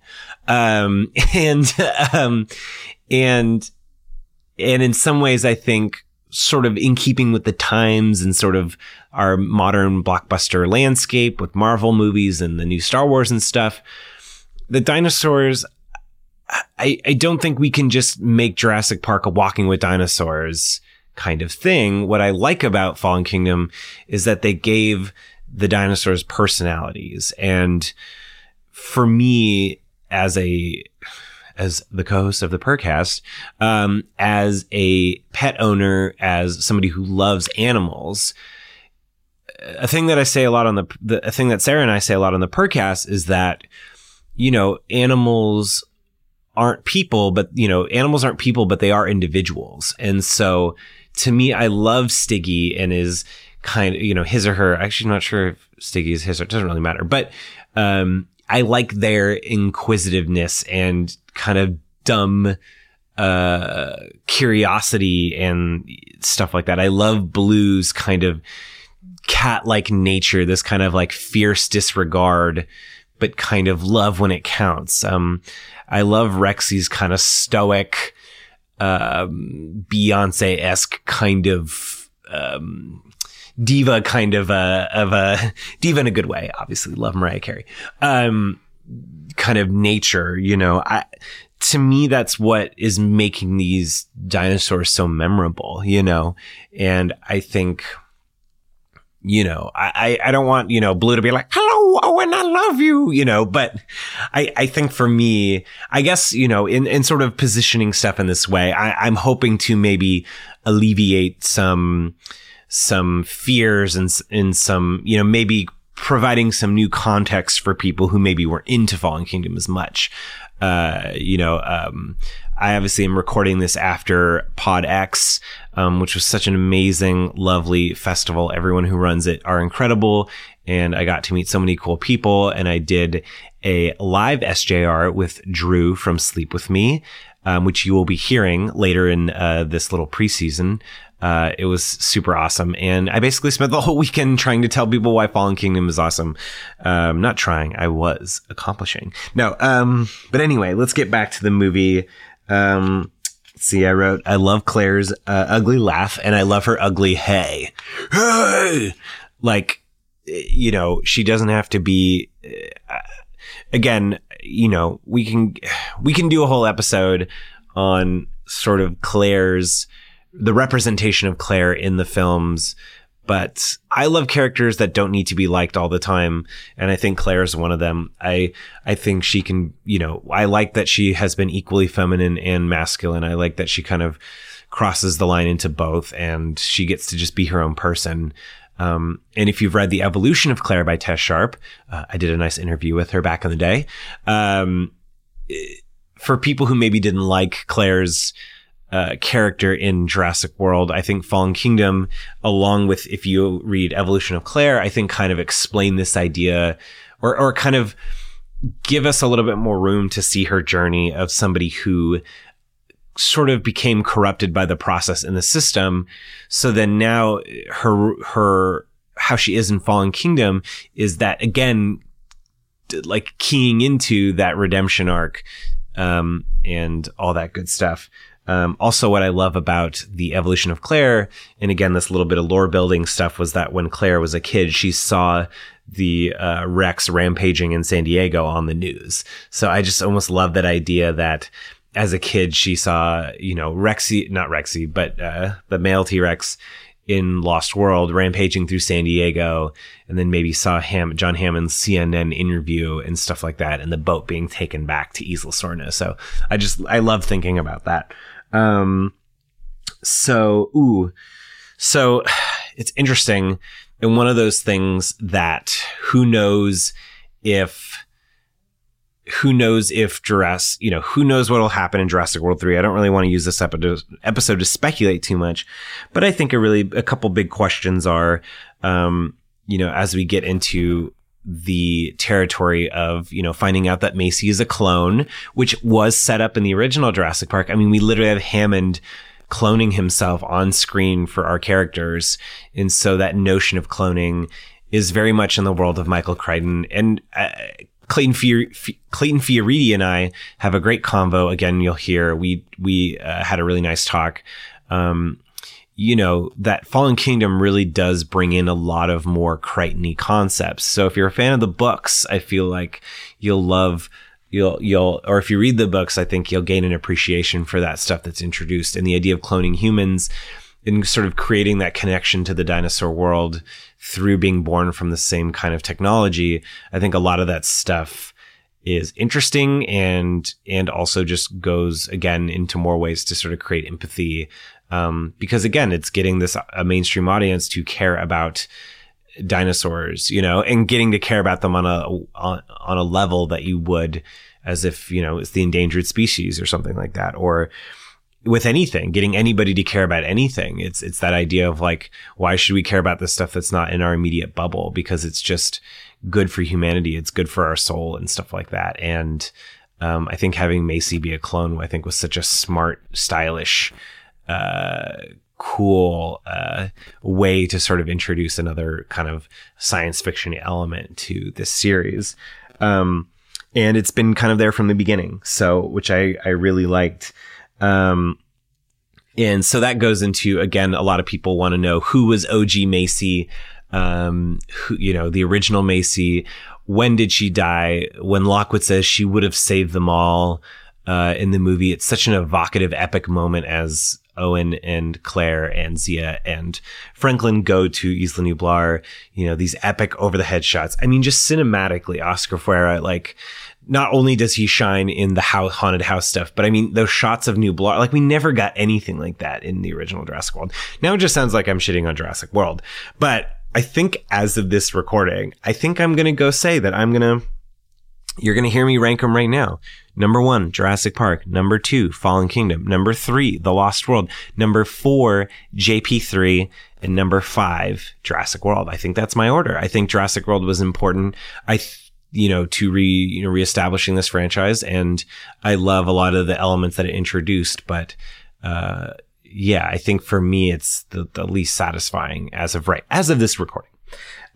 Um, and, um, and, and in some ways, I think sort of in keeping with the times and sort of our modern blockbuster landscape with Marvel movies and the new Star Wars and stuff, the dinosaurs, I, I don't think we can just make Jurassic Park a walking with dinosaurs kind of thing. What I like about Fallen Kingdom is that they gave the dinosaurs personalities. And for me, as a, as the co-host of the Percast, um, as a pet owner, as somebody who loves animals, a thing that I say a lot on the, the a thing that Sarah and I say a lot on the Percast is that, you know, animals aren't people, but you know, animals aren't people, but they are individuals. And so to me, I love Stiggy and is kind of, you know, his or her. Actually, I'm not sure if Stiggy is his or it doesn't really matter, but, um, I like their inquisitiveness and kind of dumb, uh, curiosity and stuff like that. I love Blue's kind of cat like nature, this kind of like fierce disregard, but kind of love when it counts. Um, I love Rexy's kind of stoic, um, Beyonce esque kind of, um, diva kind of a, of a diva in a good way. Obviously love Mariah Carey. Um, kind of nature, you know, I, to me, that's what is making these dinosaurs so memorable, you know? And I think, you know, I, I don't want, you know, Blue to be like, hello, Owen, I love you, you know, but I, I think for me, I guess, you know, in, in sort of positioning stuff in this way, I, I'm hoping to maybe alleviate some, some fears and, and some, you know, maybe providing some new context for people who maybe weren't into Fallen Kingdom as much. Uh, you know, um, I obviously am recording this after Pod X, um, which was such an amazing, lovely festival. Everyone who runs it are incredible. And I got to meet so many cool people. And I did a live SJR with Drew from Sleep With Me, um, which you will be hearing later in uh, this little preseason. Uh, it was super awesome. And I basically spent the whole weekend trying to tell people why Fallen Kingdom is awesome. Um, not trying, I was accomplishing. No, um, but anyway, let's get back to the movie. Um, see, I wrote, I love Claire's uh, ugly laugh and I love her ugly hey. Hey! Like, you know, she doesn't have to be, uh, again, you know, we can, we can do a whole episode on sort of Claire's, the representation of Claire in the films. But I love characters that don't need to be liked all the time. And I think Claire is one of them. I, I think she can, you know, I like that she has been equally feminine and masculine. I like that she kind of crosses the line into both and she gets to just be her own person. Um, and if you've read The Evolution of Claire by Tess Sharpe, uh, I did a nice interview with her back in the day. Um, for people who maybe didn't like Claire's uh, character in Jurassic World. I think Fallen Kingdom, along with if you read Evolution of Claire, I think kind of explain this idea or, or kind of give us a little bit more room to see her journey of somebody who sort of became corrupted by the process in the system. So then now her, her, how she is in Fallen Kingdom is that again, like keying into that redemption arc, um, and all that good stuff. Um, also, what I love about the evolution of Claire, and again, this little bit of lore building stuff, was that when Claire was a kid, she saw the uh, Rex rampaging in San Diego on the news. So I just almost love that idea that as a kid, she saw, you know, Rexy, not Rexy, but uh, the male T Rex in Lost World rampaging through San Diego, and then maybe saw Ham- John Hammond's CNN interview and stuff like that, and the boat being taken back to Isla Sorna. So I just, I love thinking about that. Um, so, ooh, so it's interesting. And one of those things that who knows if, who knows if Jurassic, you know, who knows what will happen in Jurassic World 3. I don't really want to use this episode to speculate too much, but I think a really, a couple big questions are, um, you know, as we get into the territory of, you know, finding out that Maisie is a clone, which was set up in the original Jurassic Park. I mean, we literally have Hammond cloning himself on screen for our characters. And so that notion of cloning is very much in the world of Michael Crichton and, uh, Clayton, Clayton Fioriti and I have a great convo. Again, you'll hear we we uh, had a really nice talk um, you know, that Fallen Kingdom really does bring in a lot of more Crichton concepts. So if you're a fan of the books, I feel like you'll love you'll you'll or if you read the books, I think you'll gain an appreciation for that stuff that's introduced and the idea of cloning humans and sort of creating that connection to the dinosaur world through being born from the same kind of technology. I think a lot of that stuff is interesting and and also just goes again into more ways to sort of create empathy um, because again, it's getting this a mainstream audience to care about dinosaurs, you know, and getting to care about them on a on, on a level that you would as if you know it's the endangered species or something like that, or with anything, getting anybody to care about anything. It's it's that idea of like, why should we care about this stuff that's not in our immediate bubble? Because it's just good for humanity. It's good for our soul and stuff like that. And um, I think having Maisie be a clone, I think, was such a smart, stylish uh, cool uh, way to sort of introduce another kind of science fiction element to this series. Um, and it's been kind of there from the beginning. So, which I, I really liked. Um, and so that goes into, again, a lot of people want to know who was OG Maisie, um, who, you know, the original Maisie. When did she die? When Lockwood says she would have saved them all. uh, in the movie. It's such an evocative, epic moment as Owen and Claire and Zia and Franklin go to Isla Nublar, you know, these epic over the head shots. I mean, just cinematically, Oscar Faura, like, not only does he shine in the house, haunted house stuff, but I mean, those shots of Nublar, like, we never got anything like that in the original Jurassic World. Now it just sounds like I'm shitting on Jurassic World. But I think as of this recording, I think I'm going to go say that I'm going to, you're going to hear me rank them right now. Number one, Jurassic Park. Number two, Fallen Kingdom. Number three, The Lost World. Number four, JP3. And number five, Jurassic World. I think that's my order. I think Jurassic World was important. I, th- you know, to re, you know, reestablishing this franchise. And I love a lot of the elements that it introduced, but, uh, yeah, I think for me, it's the, the least satisfying as of right, as of this recording.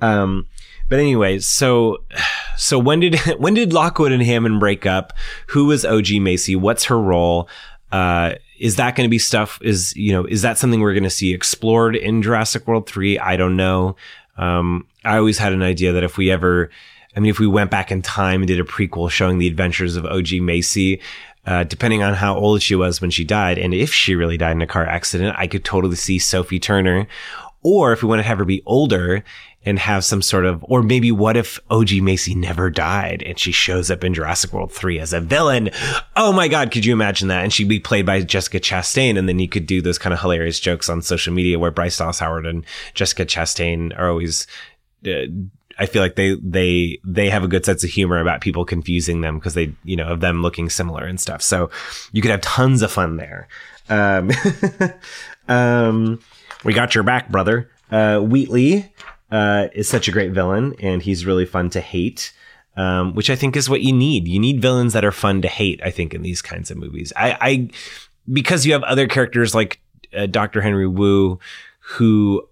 Um, but anyway, so so when did when did Lockwood and Hammond break up? Who was OG Maisie? What's her role? Uh, is that going to be stuff? Is you know is that something we're going to see explored in Jurassic World three? I don't know. Um, I always had an idea that if we ever, I mean, if we went back in time and did a prequel showing the adventures of OG Maisie, uh, depending on how old she was when she died, and if she really died in a car accident, I could totally see Sophie Turner. Or if we want to have her be older and have some sort of, or maybe what if OG Maisie never died and she shows up in Jurassic World 3 as a villain? Oh my God, could you imagine that? And she'd be played by Jessica Chastain. And then you could do those kind of hilarious jokes on social media where Bryce Dallas Howard and Jessica Chastain are always, uh, I feel like they, they, they have a good sense of humor about people confusing them because they, you know, of them looking similar and stuff. So you could have tons of fun there. Um, um, we got your back, brother. Uh, Wheatley, uh, is such a great villain, and he's really fun to hate. Um, which I think is what you need. You need villains that are fun to hate. I think in these kinds of movies, I, I because you have other characters like uh, Dr. Henry Wu, who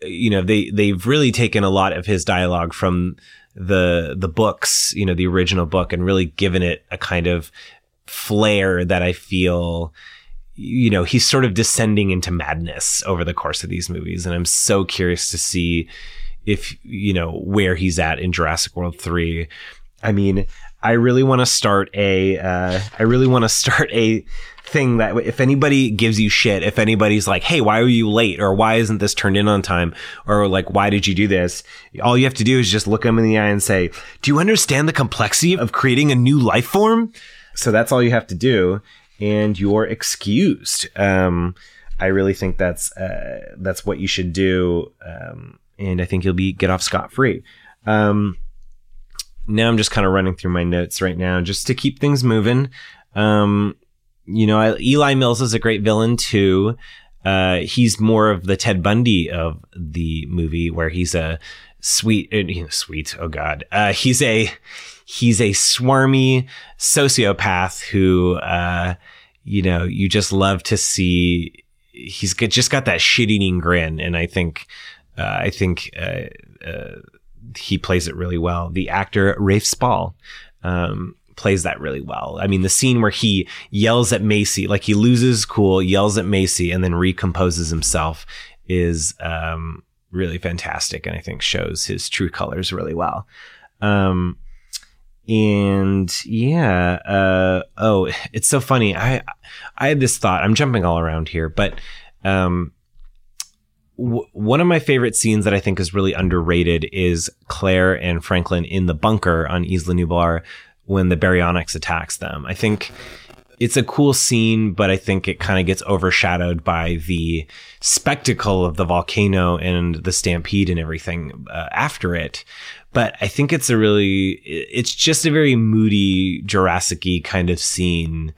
you know they they've really taken a lot of his dialogue from the the books, you know, the original book, and really given it a kind of flair that I feel you know, he's sort of descending into madness over the course of these movies. And I'm so curious to see if, you know, where he's at in Jurassic World 3. I mean, I really want to start a, uh, I really want to start a thing that if anybody gives you shit, if anybody's like, Hey, why are you late? Or why isn't this turned in on time? Or like, why did you do this? All you have to do is just look them in the eye and say, do you understand the complexity of creating a new life form? So that's all you have to do. And you're excused. Um, I really think that's, uh, that's what you should do. Um, and I think you'll be get off scot free. Um, now I'm just kind of running through my notes right now just to keep things moving. Um, you know, I, Eli Mills is a great villain too. Uh, he's more of the Ted Bundy of the movie, where he's a sweet, uh, sweet. Oh God, uh, he's a he's a swarmy sociopath who, uh, you know, you just love to see. He's just got that shit eating grin, and I think uh, I think uh, uh, he plays it really well. The actor Rafe Spall um, plays that really well. I mean, the scene where he yells at Maisie, like he loses cool, yells at Maisie, and then recomposes himself, is um, really fantastic, and I think shows his true colors really well. Um, and yeah, uh, oh, it's so funny. I I had this thought. I'm jumping all around here, but um, one of my favorite scenes that I think is really underrated is Claire and Franklin in the bunker on Isla Nublar when the baryonyx attacks them. I think it's a cool scene, but I think it kind of gets overshadowed by the spectacle of the volcano and the stampede and everything uh, after it. But I think it's a really, it's just a very moody Jurassic kind of scene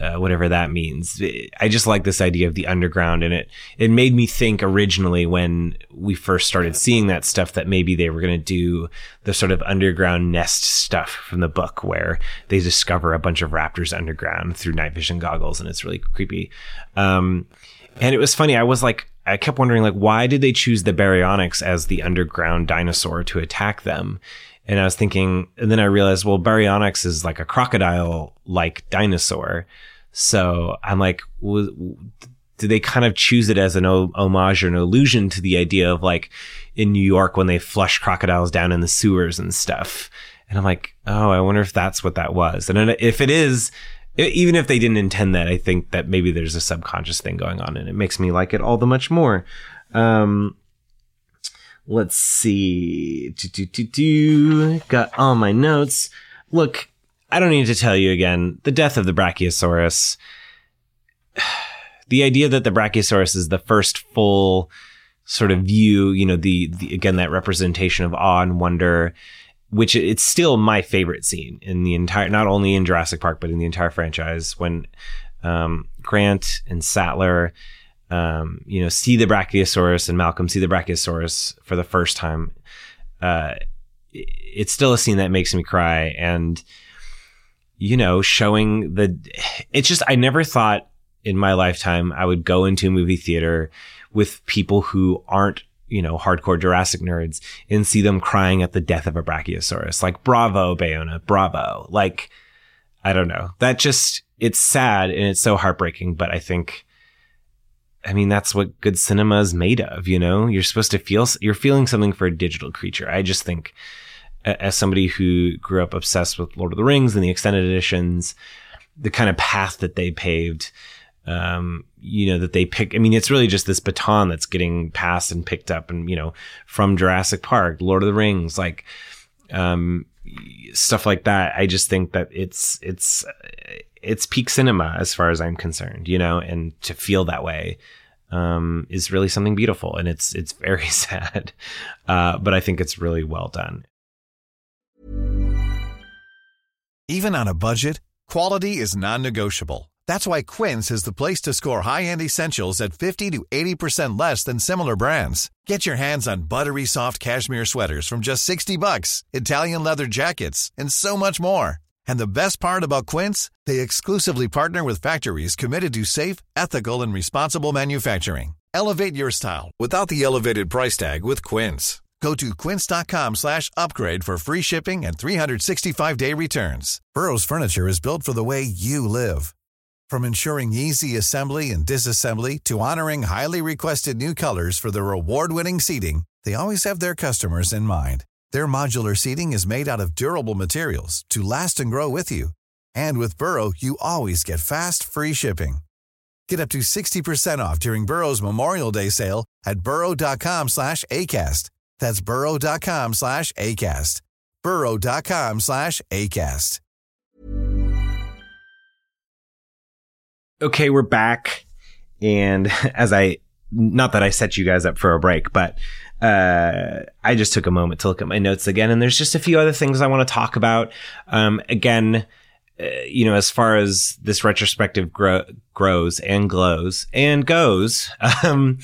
uh, whatever that means. I just like this idea of the underground, and it it made me think originally when we first started seeing that stuff that maybe they were going to do the sort of underground nest stuff from the book, where they discover a bunch of raptors underground through night vision goggles, and it's really creepy. Um, and it was funny. I was like, I kept wondering, like, why did they choose the baryonyx as the underground dinosaur to attack them? And I was thinking, and then I realized, well, Baryonyx is like a crocodile like dinosaur. So I'm like, did they kind of choose it as an homage or an allusion to the idea of like in New York when they flush crocodiles down in the sewers and stuff? And I'm like, oh, I wonder if that's what that was. And if it is, even if they didn't intend that, I think that maybe there's a subconscious thing going on, and it makes me like it all the much more. Um, let's see. Do, do, do, do. Got all my notes. Look, I don't need to tell you again the death of the Brachiosaurus. The idea that the Brachiosaurus is the first full sort of view, you know, the, the again, that representation of awe and wonder, which it's still my favorite scene in the entire, not only in Jurassic Park, but in the entire franchise when um, Grant and Sattler um, you know, see the Brachiosaurus and Malcolm see the Brachiosaurus for the first time, uh, it's still a scene that makes me cry. And, you know, showing the, it's just, I never thought in my lifetime I would go into a movie theater with people who aren't, you know, hardcore Jurassic nerds and see them crying at the death of a Brachiosaurus. Like, bravo, Bayona, bravo. Like, I don't know. That just, it's sad and it's so heartbreaking, but I think, I mean, that's what good cinema is made of, you know? You're supposed to feel, you're feeling something for a digital creature. I just think, as somebody who grew up obsessed with Lord of the Rings and the extended editions, the kind of path that they paved, um, you know, that they pick, I mean, it's really just this baton that's getting passed and picked up and, you know, from Jurassic Park, Lord of the Rings, like, um, stuff like that. I just think that it's, it's, it's peak cinema as far as I'm concerned, you know, and to feel that way um, is really something beautiful, and it's it's very sad, uh, but I think it's really well done. Even on a budget, quality is non-negotiable. That's why Quince is the place to score high-end essentials at 50 to 80% less than similar brands. Get your hands on buttery soft cashmere sweaters from just 60 bucks, Italian leather jackets, and so much more. And the best part about Quince, they exclusively partner with factories committed to safe, ethical, and responsible manufacturing. Elevate your style without the elevated price tag with Quince. Go to quince.com slash upgrade for free shipping and 365-day returns. Burrow's furniture is built for the way you live. From ensuring easy assembly and disassembly to honoring highly requested new colors for their award-winning seating, they always have their customers in mind. Their modular seating is made out of durable materials to last and grow with you. And with Burrow, you always get fast, free shipping. Get up to 60% off during Burrow's Memorial Day sale at burrow.com slash ACAST. That's burrow.com slash ACAST. burrow.com slash ACAST. Okay, we're back. And as I, not that I set you guys up for a break, but uh, I just took a moment to look at my notes again, and there's just a few other things I want to talk about. Um, again, uh, you know, as far as this retrospective grow- grows and glows and goes, um,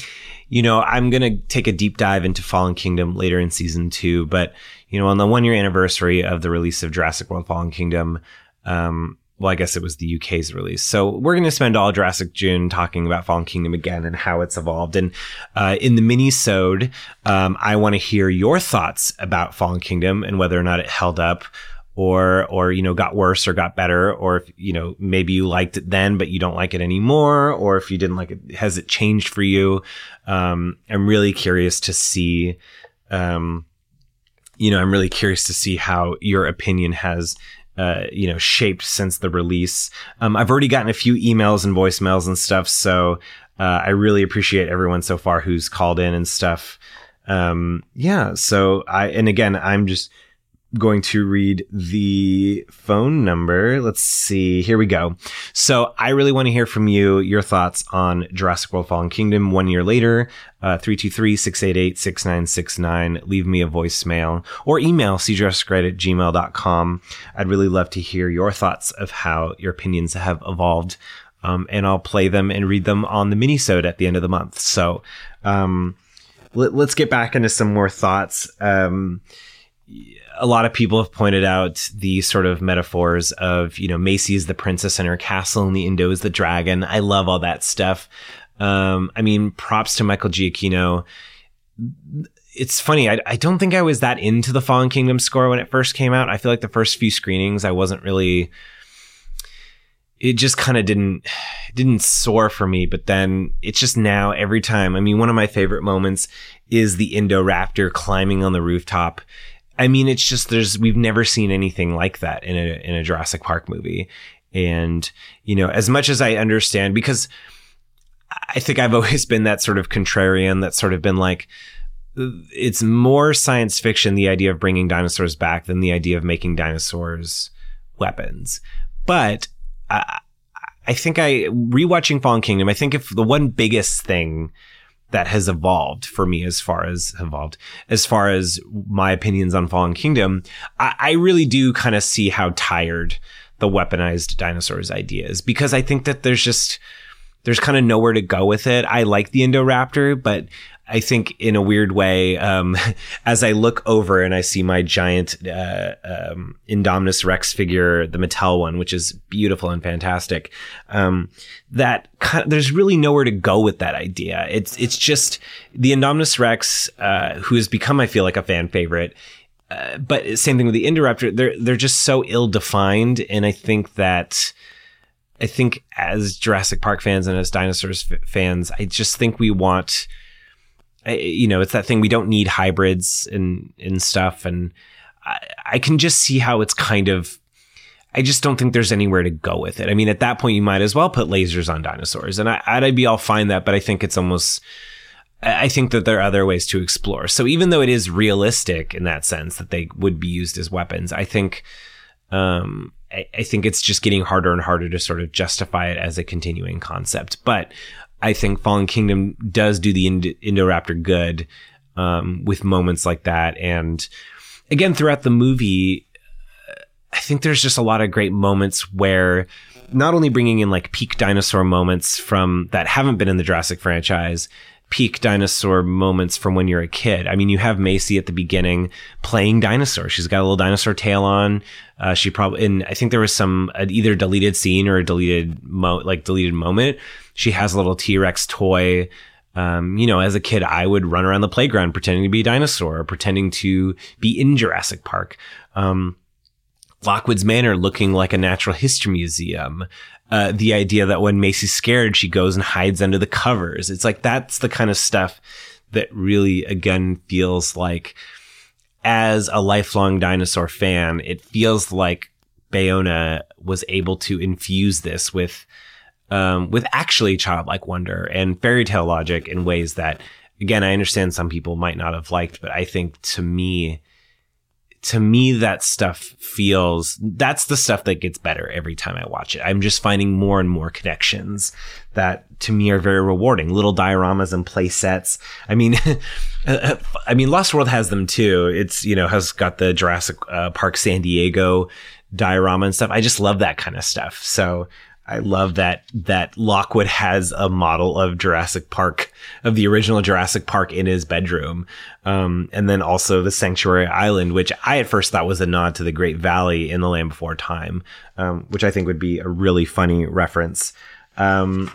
you know, I'm going to take a deep dive into Fallen Kingdom later in season two. But, you know, on the one year anniversary of the release of Jurassic World Fallen Kingdom, um, well, I guess it was the UK's release. So we're going to spend all Jurassic June talking about Fallen Kingdom again and how it's evolved. And uh, in the mini-sode, um, I want to hear your thoughts about Fallen Kingdom and whether or not it held up or or you know got worse or got better or if you know maybe you liked it then but you don't like it anymore or if you didn't like it has it changed for you um, i'm really curious to see um, you know i'm really curious to see how your opinion has uh, you know, shaped since the release. Um, I've already gotten a few emails and voicemails and stuff, so uh, I really appreciate everyone so far who's called in and stuff. Um, yeah, so I and again, I'm just going to read the phone number. Let's see. Here we go. So I really want to hear from you, your thoughts on Jurassic World Fallen Kingdom one year later. Uh, 323-688-6969. Leave me a voicemail or email cjurassicwrite at gmail.com. I'd really love to hear your thoughts of how your opinions have evolved. Um, and I'll play them and read them on the minisode at the end of the month. So, um, let, us get back into some more thoughts. Um, a lot of people have pointed out the sort of metaphors of, you know, is the princess and her castle and the Indo is the dragon. I love all that stuff. Um, I mean, props to Michael Giacchino. It's funny. I, I don't think I was that into the Fallen Kingdom score when it first came out. I feel like the first few screenings, I wasn't really, it just kind of didn't didn't soar for me but then it's just now every time i mean one of my favorite moments is the indoraptor climbing on the rooftop I mean, it's just there's we've never seen anything like that in a in a Jurassic Park movie, And, you know, as much as I understand, because I think I've always been that sort of contrarian that's sort of been like, it's more science fiction, the idea of bringing dinosaurs back than the idea of making dinosaurs weapons. But I, I think I, rewatching Fallen Kingdom, I think if the one biggest thing that has evolved for me as far as evolved, as far as my opinions on Fallen Kingdom, I, I really do kind of see how tired the weaponized dinosaurs idea is because I think that there's just, there's kind of nowhere to go with it. I like the Indoraptor, but I think in a weird way, um, as I look over and I see my giant uh, um, Indominus Rex figure, the Mattel one, which is beautiful and fantastic, um, that kind of, there's really nowhere to go with that idea. It's it's just the Indominus Rex, uh, who has become, I feel like, a fan favorite. Uh, but same thing with the Indoraptor. They're they're just so ill defined, and I think that. I think as Jurassic Park fans and as dinosaurs f- fans, I just think we want you know, it's that thing we don't need hybrids and and stuff, and I, I can just see how it's kind of. I just don't think there's anywhere to go with it. I mean, at that point, you might as well put lasers on dinosaurs, and I, I'd be all fine that, but I think it's almost. I think that there are other ways to explore. So even though it is realistic in that sense that they would be used as weapons, I think, um, I, I think it's just getting harder and harder to sort of justify it as a continuing concept. But I think Fallen Kingdom does do the Ind- Indoraptor good um, with moments like that. And again, throughout the movie, I think there's just a lot of great moments where not only bringing in like peak dinosaur moments from that haven't been in the Jurassic franchise, peak dinosaur moments from when you're a kid. I mean, you have Maisie at the beginning playing dinosaur. She's got a little dinosaur tail on. Uh, she probably, and I think there was some uh, either deleted scene or a deleted mo, like deleted moment she has a little T Rex toy. Um, you know, as a kid, I would run around the playground pretending to be a dinosaur pretending to be in Jurassic Park. Um, Lockwood's Manor looking like a natural history museum. Uh, the idea that when Maisie's scared, she goes and hides under the covers. It's like that's the kind of stuff that really, again, feels like as a lifelong dinosaur fan, it feels like Bayona was able to infuse this with um, with actually childlike wonder and fairy tale logic in ways that, again, I understand some people might not have liked, but I think to me, to me, that stuff feels, that's the stuff that gets better every time I watch it. I'm just finding more and more connections that to me are very rewarding. Little dioramas and play sets. I mean, I mean, Lost World has them too. It's, you know, has got the Jurassic uh, Park San Diego diorama and stuff. I just love that kind of stuff. So I love that that Lockwood has a model of Jurassic Park of the original Jurassic Park in his bedroom, um, and then also the Sanctuary Island, which I at first thought was a nod to the Great Valley in The Land Before Time, um, which I think would be a really funny reference. Um,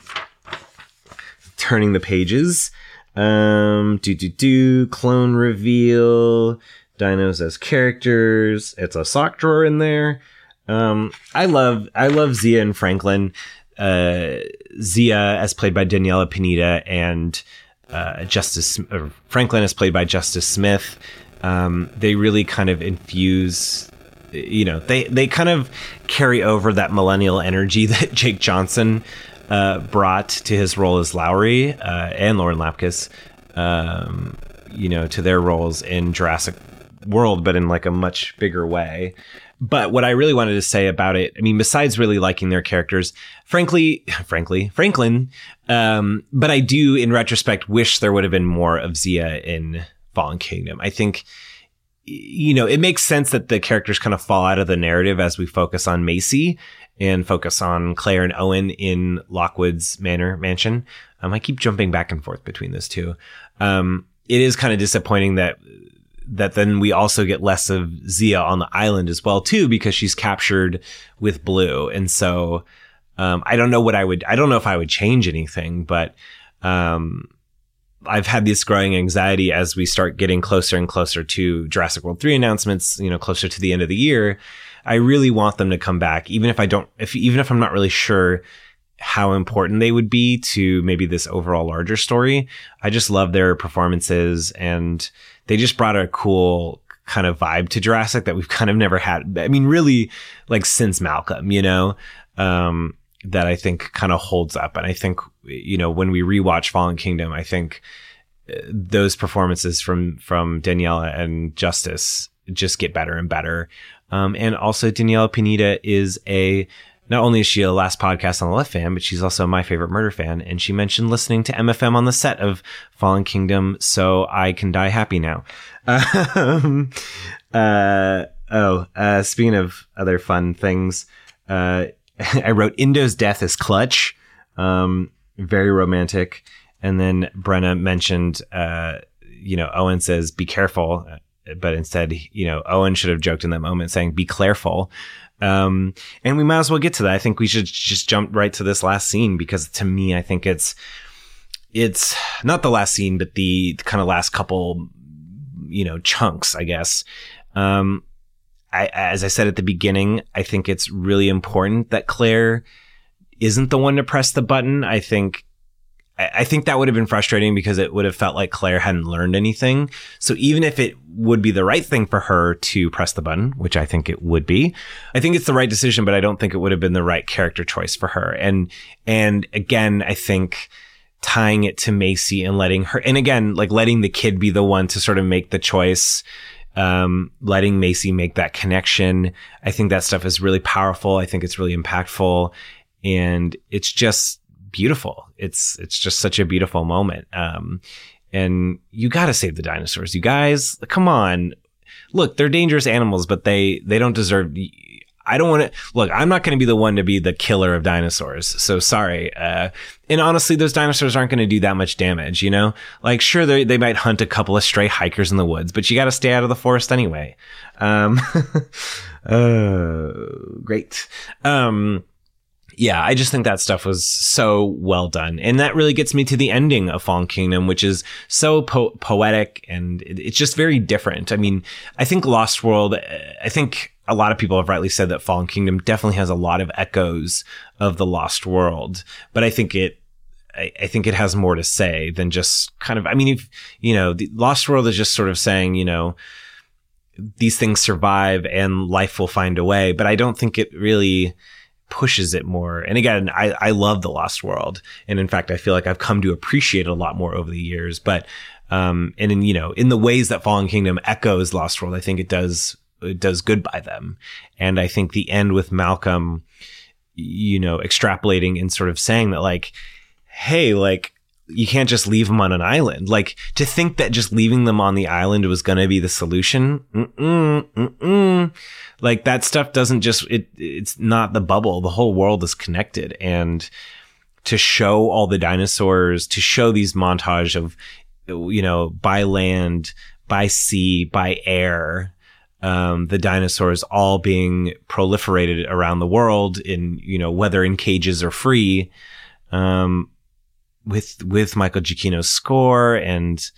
turning the pages, um, do do do clone reveal, dinos as characters. It's a sock drawer in there. Um, I love I love Zia and Franklin. Uh, Zia, as played by Daniela Pineda, and uh, Justice Franklin, as played by Justice Smith. Um, they really kind of infuse, you know, they they kind of carry over that millennial energy that Jake Johnson uh, brought to his role as Lowery uh, and Lauren Lapkus, um, you know, to their roles in Jurassic World, but in like a much bigger way. But what I really wanted to say about it, I mean, besides really liking their characters, frankly, frankly, Franklin, um, but I do, in retrospect, wish there would have been more of Zia in Fallen Kingdom. I think, you know, it makes sense that the characters kind of fall out of the narrative as we focus on Maisie and focus on Claire and Owen in Lockwood's Manor mansion. Um, I keep jumping back and forth between those two. Um, it is kind of disappointing that that then we also get less of Zia on the island as well too because she's captured with Blue, and so um, I don't know what I would. I don't know if I would change anything, but um, I've had this growing anxiety as we start getting closer and closer to Jurassic World three announcements. You know, closer to the end of the year. I really want them to come back, even if I don't. If even if I'm not really sure how important they would be to maybe this overall larger story. I just love their performances and they just brought a cool kind of vibe to Jurassic that we've kind of never had. I mean, really, like since Malcolm, you know. um, that I think kind of holds up. And I think, you know, when we rewatch Fallen Kingdom, I think uh, those performances from, from Daniela and Justice just get better and better. Um, and also Daniela Pineda is a, not only is she a last podcast on the left fan, but she's also my favorite murder fan. And she mentioned listening to MFM on the set of Fallen Kingdom. So I can die happy now. Um, uh, oh, uh, speaking of other fun things, uh, I wrote Indo's death is clutch. Um, very romantic. And then Brenna mentioned, uh, you know, Owen says, be careful. But instead, you know, Owen should have joked in that moment saying, be careful. Um, and we might as well get to that. I think we should just jump right to this last scene because to me, I think it's, it's not the last scene, but the kind of last couple, you know, chunks, I guess. Um, I, as I said at the beginning, I think it's really important that Claire isn't the one to press the button. I think I think that would have been frustrating because it would have felt like Claire hadn't learned anything. So even if it would be the right thing for her to press the button, which I think it would be, I think it's the right decision, but I don't think it would have been the right character choice for her. And, and again, I think tying it to Maisie and letting her, and again, like letting the kid be the one to sort of make the choice, um, letting Maisie make that connection. I think that stuff is really powerful. I think it's really impactful and it's just, beautiful. It's it's just such a beautiful moment. Um, and you got to save the dinosaurs, you guys. Come on, look, they're dangerous animals, but they they don't deserve. I don't want to look. I'm not going to be the one to be the killer of dinosaurs. So sorry. Uh, and honestly, those dinosaurs aren't going to do that much damage. You know, like sure they they might hunt a couple of stray hikers in the woods, but you got to stay out of the forest anyway. Um, uh, great. Um, yeah, I just think that stuff was so well done. And that really gets me to the ending of Fallen Kingdom, which is so po- poetic and it's just very different. I mean, I think Lost World, I think a lot of people have rightly said that Fallen Kingdom definitely has a lot of echoes of the Lost World, but I think it, I, think it has more to say than just kind of, I mean, if, you know, the Lost World is just sort of saying, you know, these things survive and life will find a way, but I don't think it really, pushes it more. And again, I, I love The Lost World. And in fact, I feel like I've come to appreciate it a lot more over the years. But, um, and in, you know, in the ways that Fallen Kingdom echoes Lost World, I think it does, it does good by them. And I think the end with Malcolm, you know, extrapolating and sort of saying that like, Hey, like, you can't just leave them on an island. Like to think that just leaving them on the island was going to be the solution. Mm-mm, mm-mm like that stuff doesn't just it it's not the bubble. The whole world is connected. And to show all the dinosaurs to show these montage of you know by land by sea by air um, the dinosaurs all being proliferated around the world in you know whether in cages or free um, with with Michael Giacchino's score and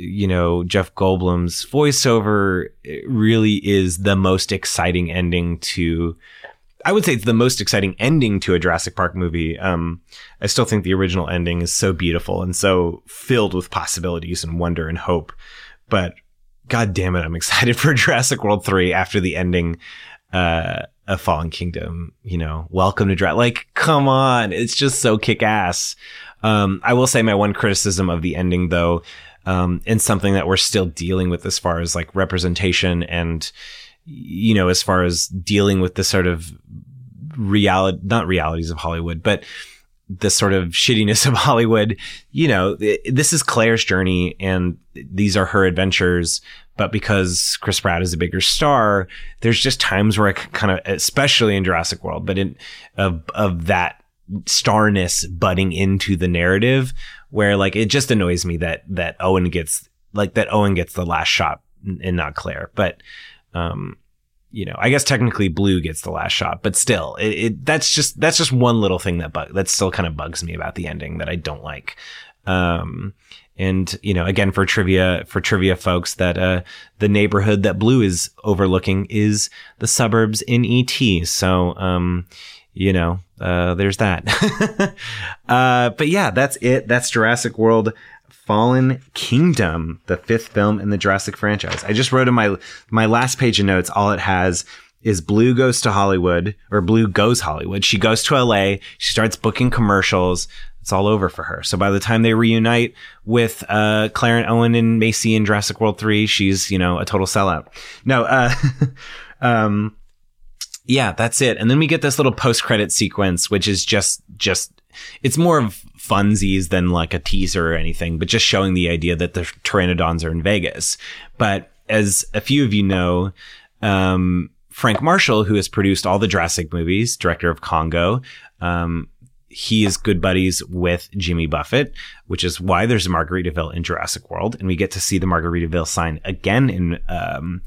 you know, Jeff Goldblum's voiceover really is the most exciting ending to, I would say it's the most exciting ending to a Jurassic Park movie. Um, I still think the original ending is so beautiful and so filled with possibilities and wonder and hope. But God damn it, I'm excited for Jurassic World 3 after the ending, uh, of Fallen Kingdom, you know, welcome to Jurassic. Like, come on. It's just so kick ass. Um, I will say my one criticism of the ending though, um, and something that we're still dealing with as far as like representation and you know as far as dealing with the sort of reality not realities of hollywood but the sort of shittiness of hollywood you know this is claire's journey and these are her adventures but because chris pratt is a bigger star there's just times where i kind of especially in jurassic world but in of of that starness butting into the narrative where like it just annoys me that that Owen gets like that Owen gets the last shot and not Claire. But um, you know, I guess technically Blue gets the last shot, but still, it, it that's just that's just one little thing that bug that still kind of bugs me about the ending that I don't like. Um, and you know, again for trivia for trivia folks, that uh, the neighborhood that Blue is overlooking is the suburbs in ET. So um, you know, uh, there's that. uh, but yeah, that's it. That's Jurassic World Fallen Kingdom, the fifth film in the Jurassic franchise. I just wrote in my my last page of notes. All it has is Blue goes to Hollywood or Blue goes Hollywood. She goes to LA. She starts booking commercials. It's all over for her. So by the time they reunite with uh, Claire Owen and Maisie in Jurassic World 3, she's, you know, a total sellout. No, uh, um, yeah, that's it. And then we get this little post credit sequence, which is just, just, it's more of funsies than like a teaser or anything, but just showing the idea that the pteranodons are in Vegas. But as a few of you know, um, Frank Marshall, who has produced all the Jurassic movies, director of Congo, um, he is good buddies with Jimmy Buffett, which is why there's a Margaritaville in Jurassic World, and we get to see the Margaritaville sign again in um,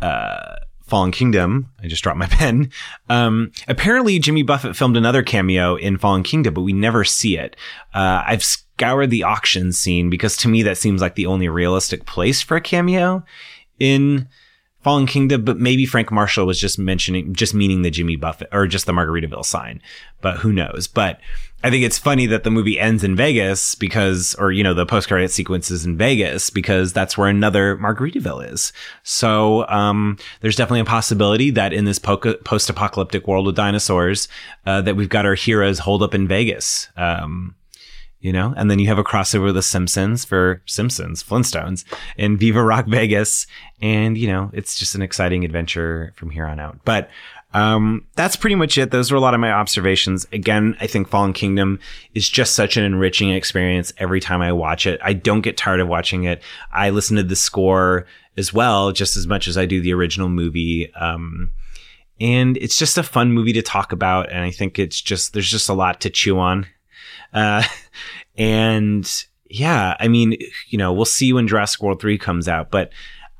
uh, Fallen Kingdom. I just dropped my pen. Um, apparently, Jimmy Buffett filmed another cameo in Fallen Kingdom, but we never see it. Uh, I've scoured the auction scene because to me that seems like the only realistic place for a cameo in Fallen Kingdom, but maybe Frank Marshall was just mentioning, just meaning the Jimmy Buffett or just the Margaritaville sign, but who knows? But I think it's funny that the movie ends in Vegas because, or, you know, the post credit sequences in Vegas because that's where another Margaritaville is. So, um, there's definitely a possibility that in this po- post apocalyptic world with dinosaurs, uh, that we've got our heroes holed up in Vegas. Um, you know, and then you have a crossover with the Simpsons for Simpsons, Flintstones, in Viva Rock Vegas, and you know, it's just an exciting adventure from here on out. But um, that's pretty much it. Those were a lot of my observations. Again, I think Fallen Kingdom is just such an enriching experience every time I watch it. I don't get tired of watching it. I listen to the score as well, just as much as I do the original movie. Um, and it's just a fun movie to talk about. And I think it's just, there's just a lot to chew on uh, and yeah, I mean, you know, we'll see when Jurassic World 3 comes out, but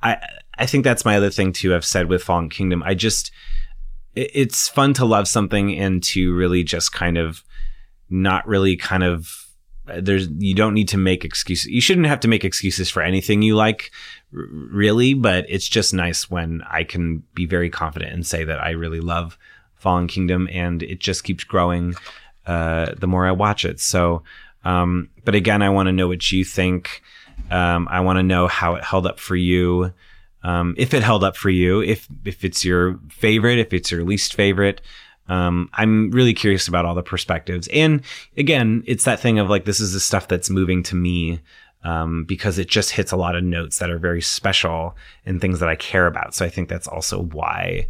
I, I think that's my other thing too. I've said with Fallen Kingdom, I just, it's fun to love something and to really just kind of not really kind of there's you don't need to make excuses you shouldn't have to make excuses for anything you like really but it's just nice when i can be very confident and say that i really love fallen kingdom and it just keeps growing uh, the more I watch it. So, um, but again, I want to know what you think. Um, I want to know how it held up for you. Um, if it held up for you, if if it's your favorite, if it's your least favorite. Um, I'm really curious about all the perspectives. And again, it's that thing of like, this is the stuff that's moving to me. Um, because it just hits a lot of notes that are very special and things that I care about. So I think that's also why,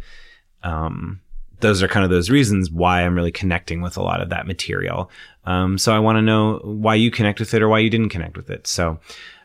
um, those are kind of those reasons why I'm really connecting with a lot of that material. Um, so I want to know why you connect with it or why you didn't connect with it. So,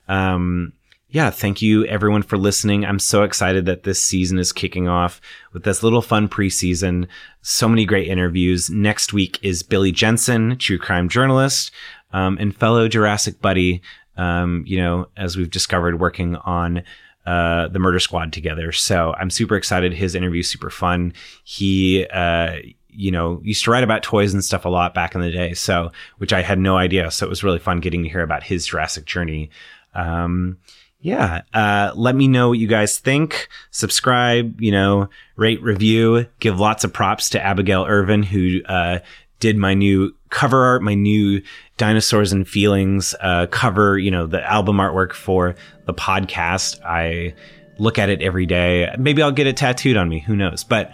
um, yeah, thank you everyone for listening. I'm so excited that this season is kicking off with this little fun preseason. So many great interviews. Next week is Billy Jensen, true crime journalist, um, and fellow Jurassic buddy. Um, you know, as we've discovered working on uh, the Murder Squad together. So I'm super excited. His interview super fun. He, uh, you know, used to write about toys and stuff a lot back in the day. So, which I had no idea. So it was really fun getting to hear about his Jurassic journey. Um, yeah. Uh, let me know what you guys think. Subscribe, you know, rate, review, give lots of props to Abigail Irvin, who, uh, did my new cover art, my new dinosaurs and feelings, uh, cover, you know, the album artwork for the podcast. I look at it every day. Maybe I'll get it tattooed on me. Who knows? But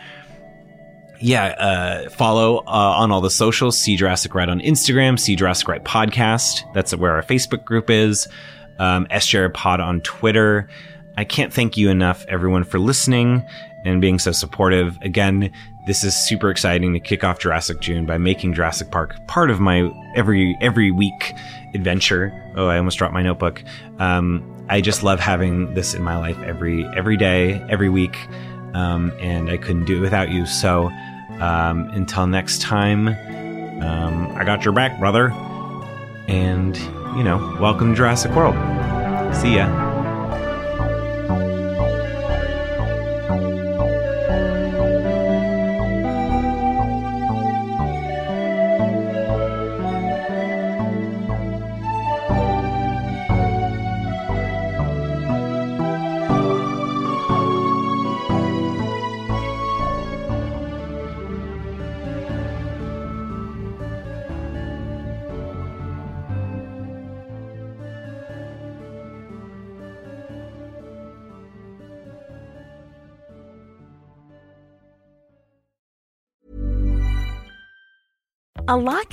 yeah, uh, follow uh, on all the socials. See Jurassic Right on Instagram. See Jurassic Right podcast. That's where our Facebook group is. Um, Pod on Twitter. I can't thank you enough, everyone, for listening and being so supportive. Again, this is super exciting to kick off Jurassic June by making Jurassic Park part of my every every week adventure. Oh, I almost dropped my notebook. Um, I just love having this in my life every every day, every week, um, and I couldn't do it without you. So um, until next time, um, I got your back, brother. And you know, welcome to Jurassic World. See ya.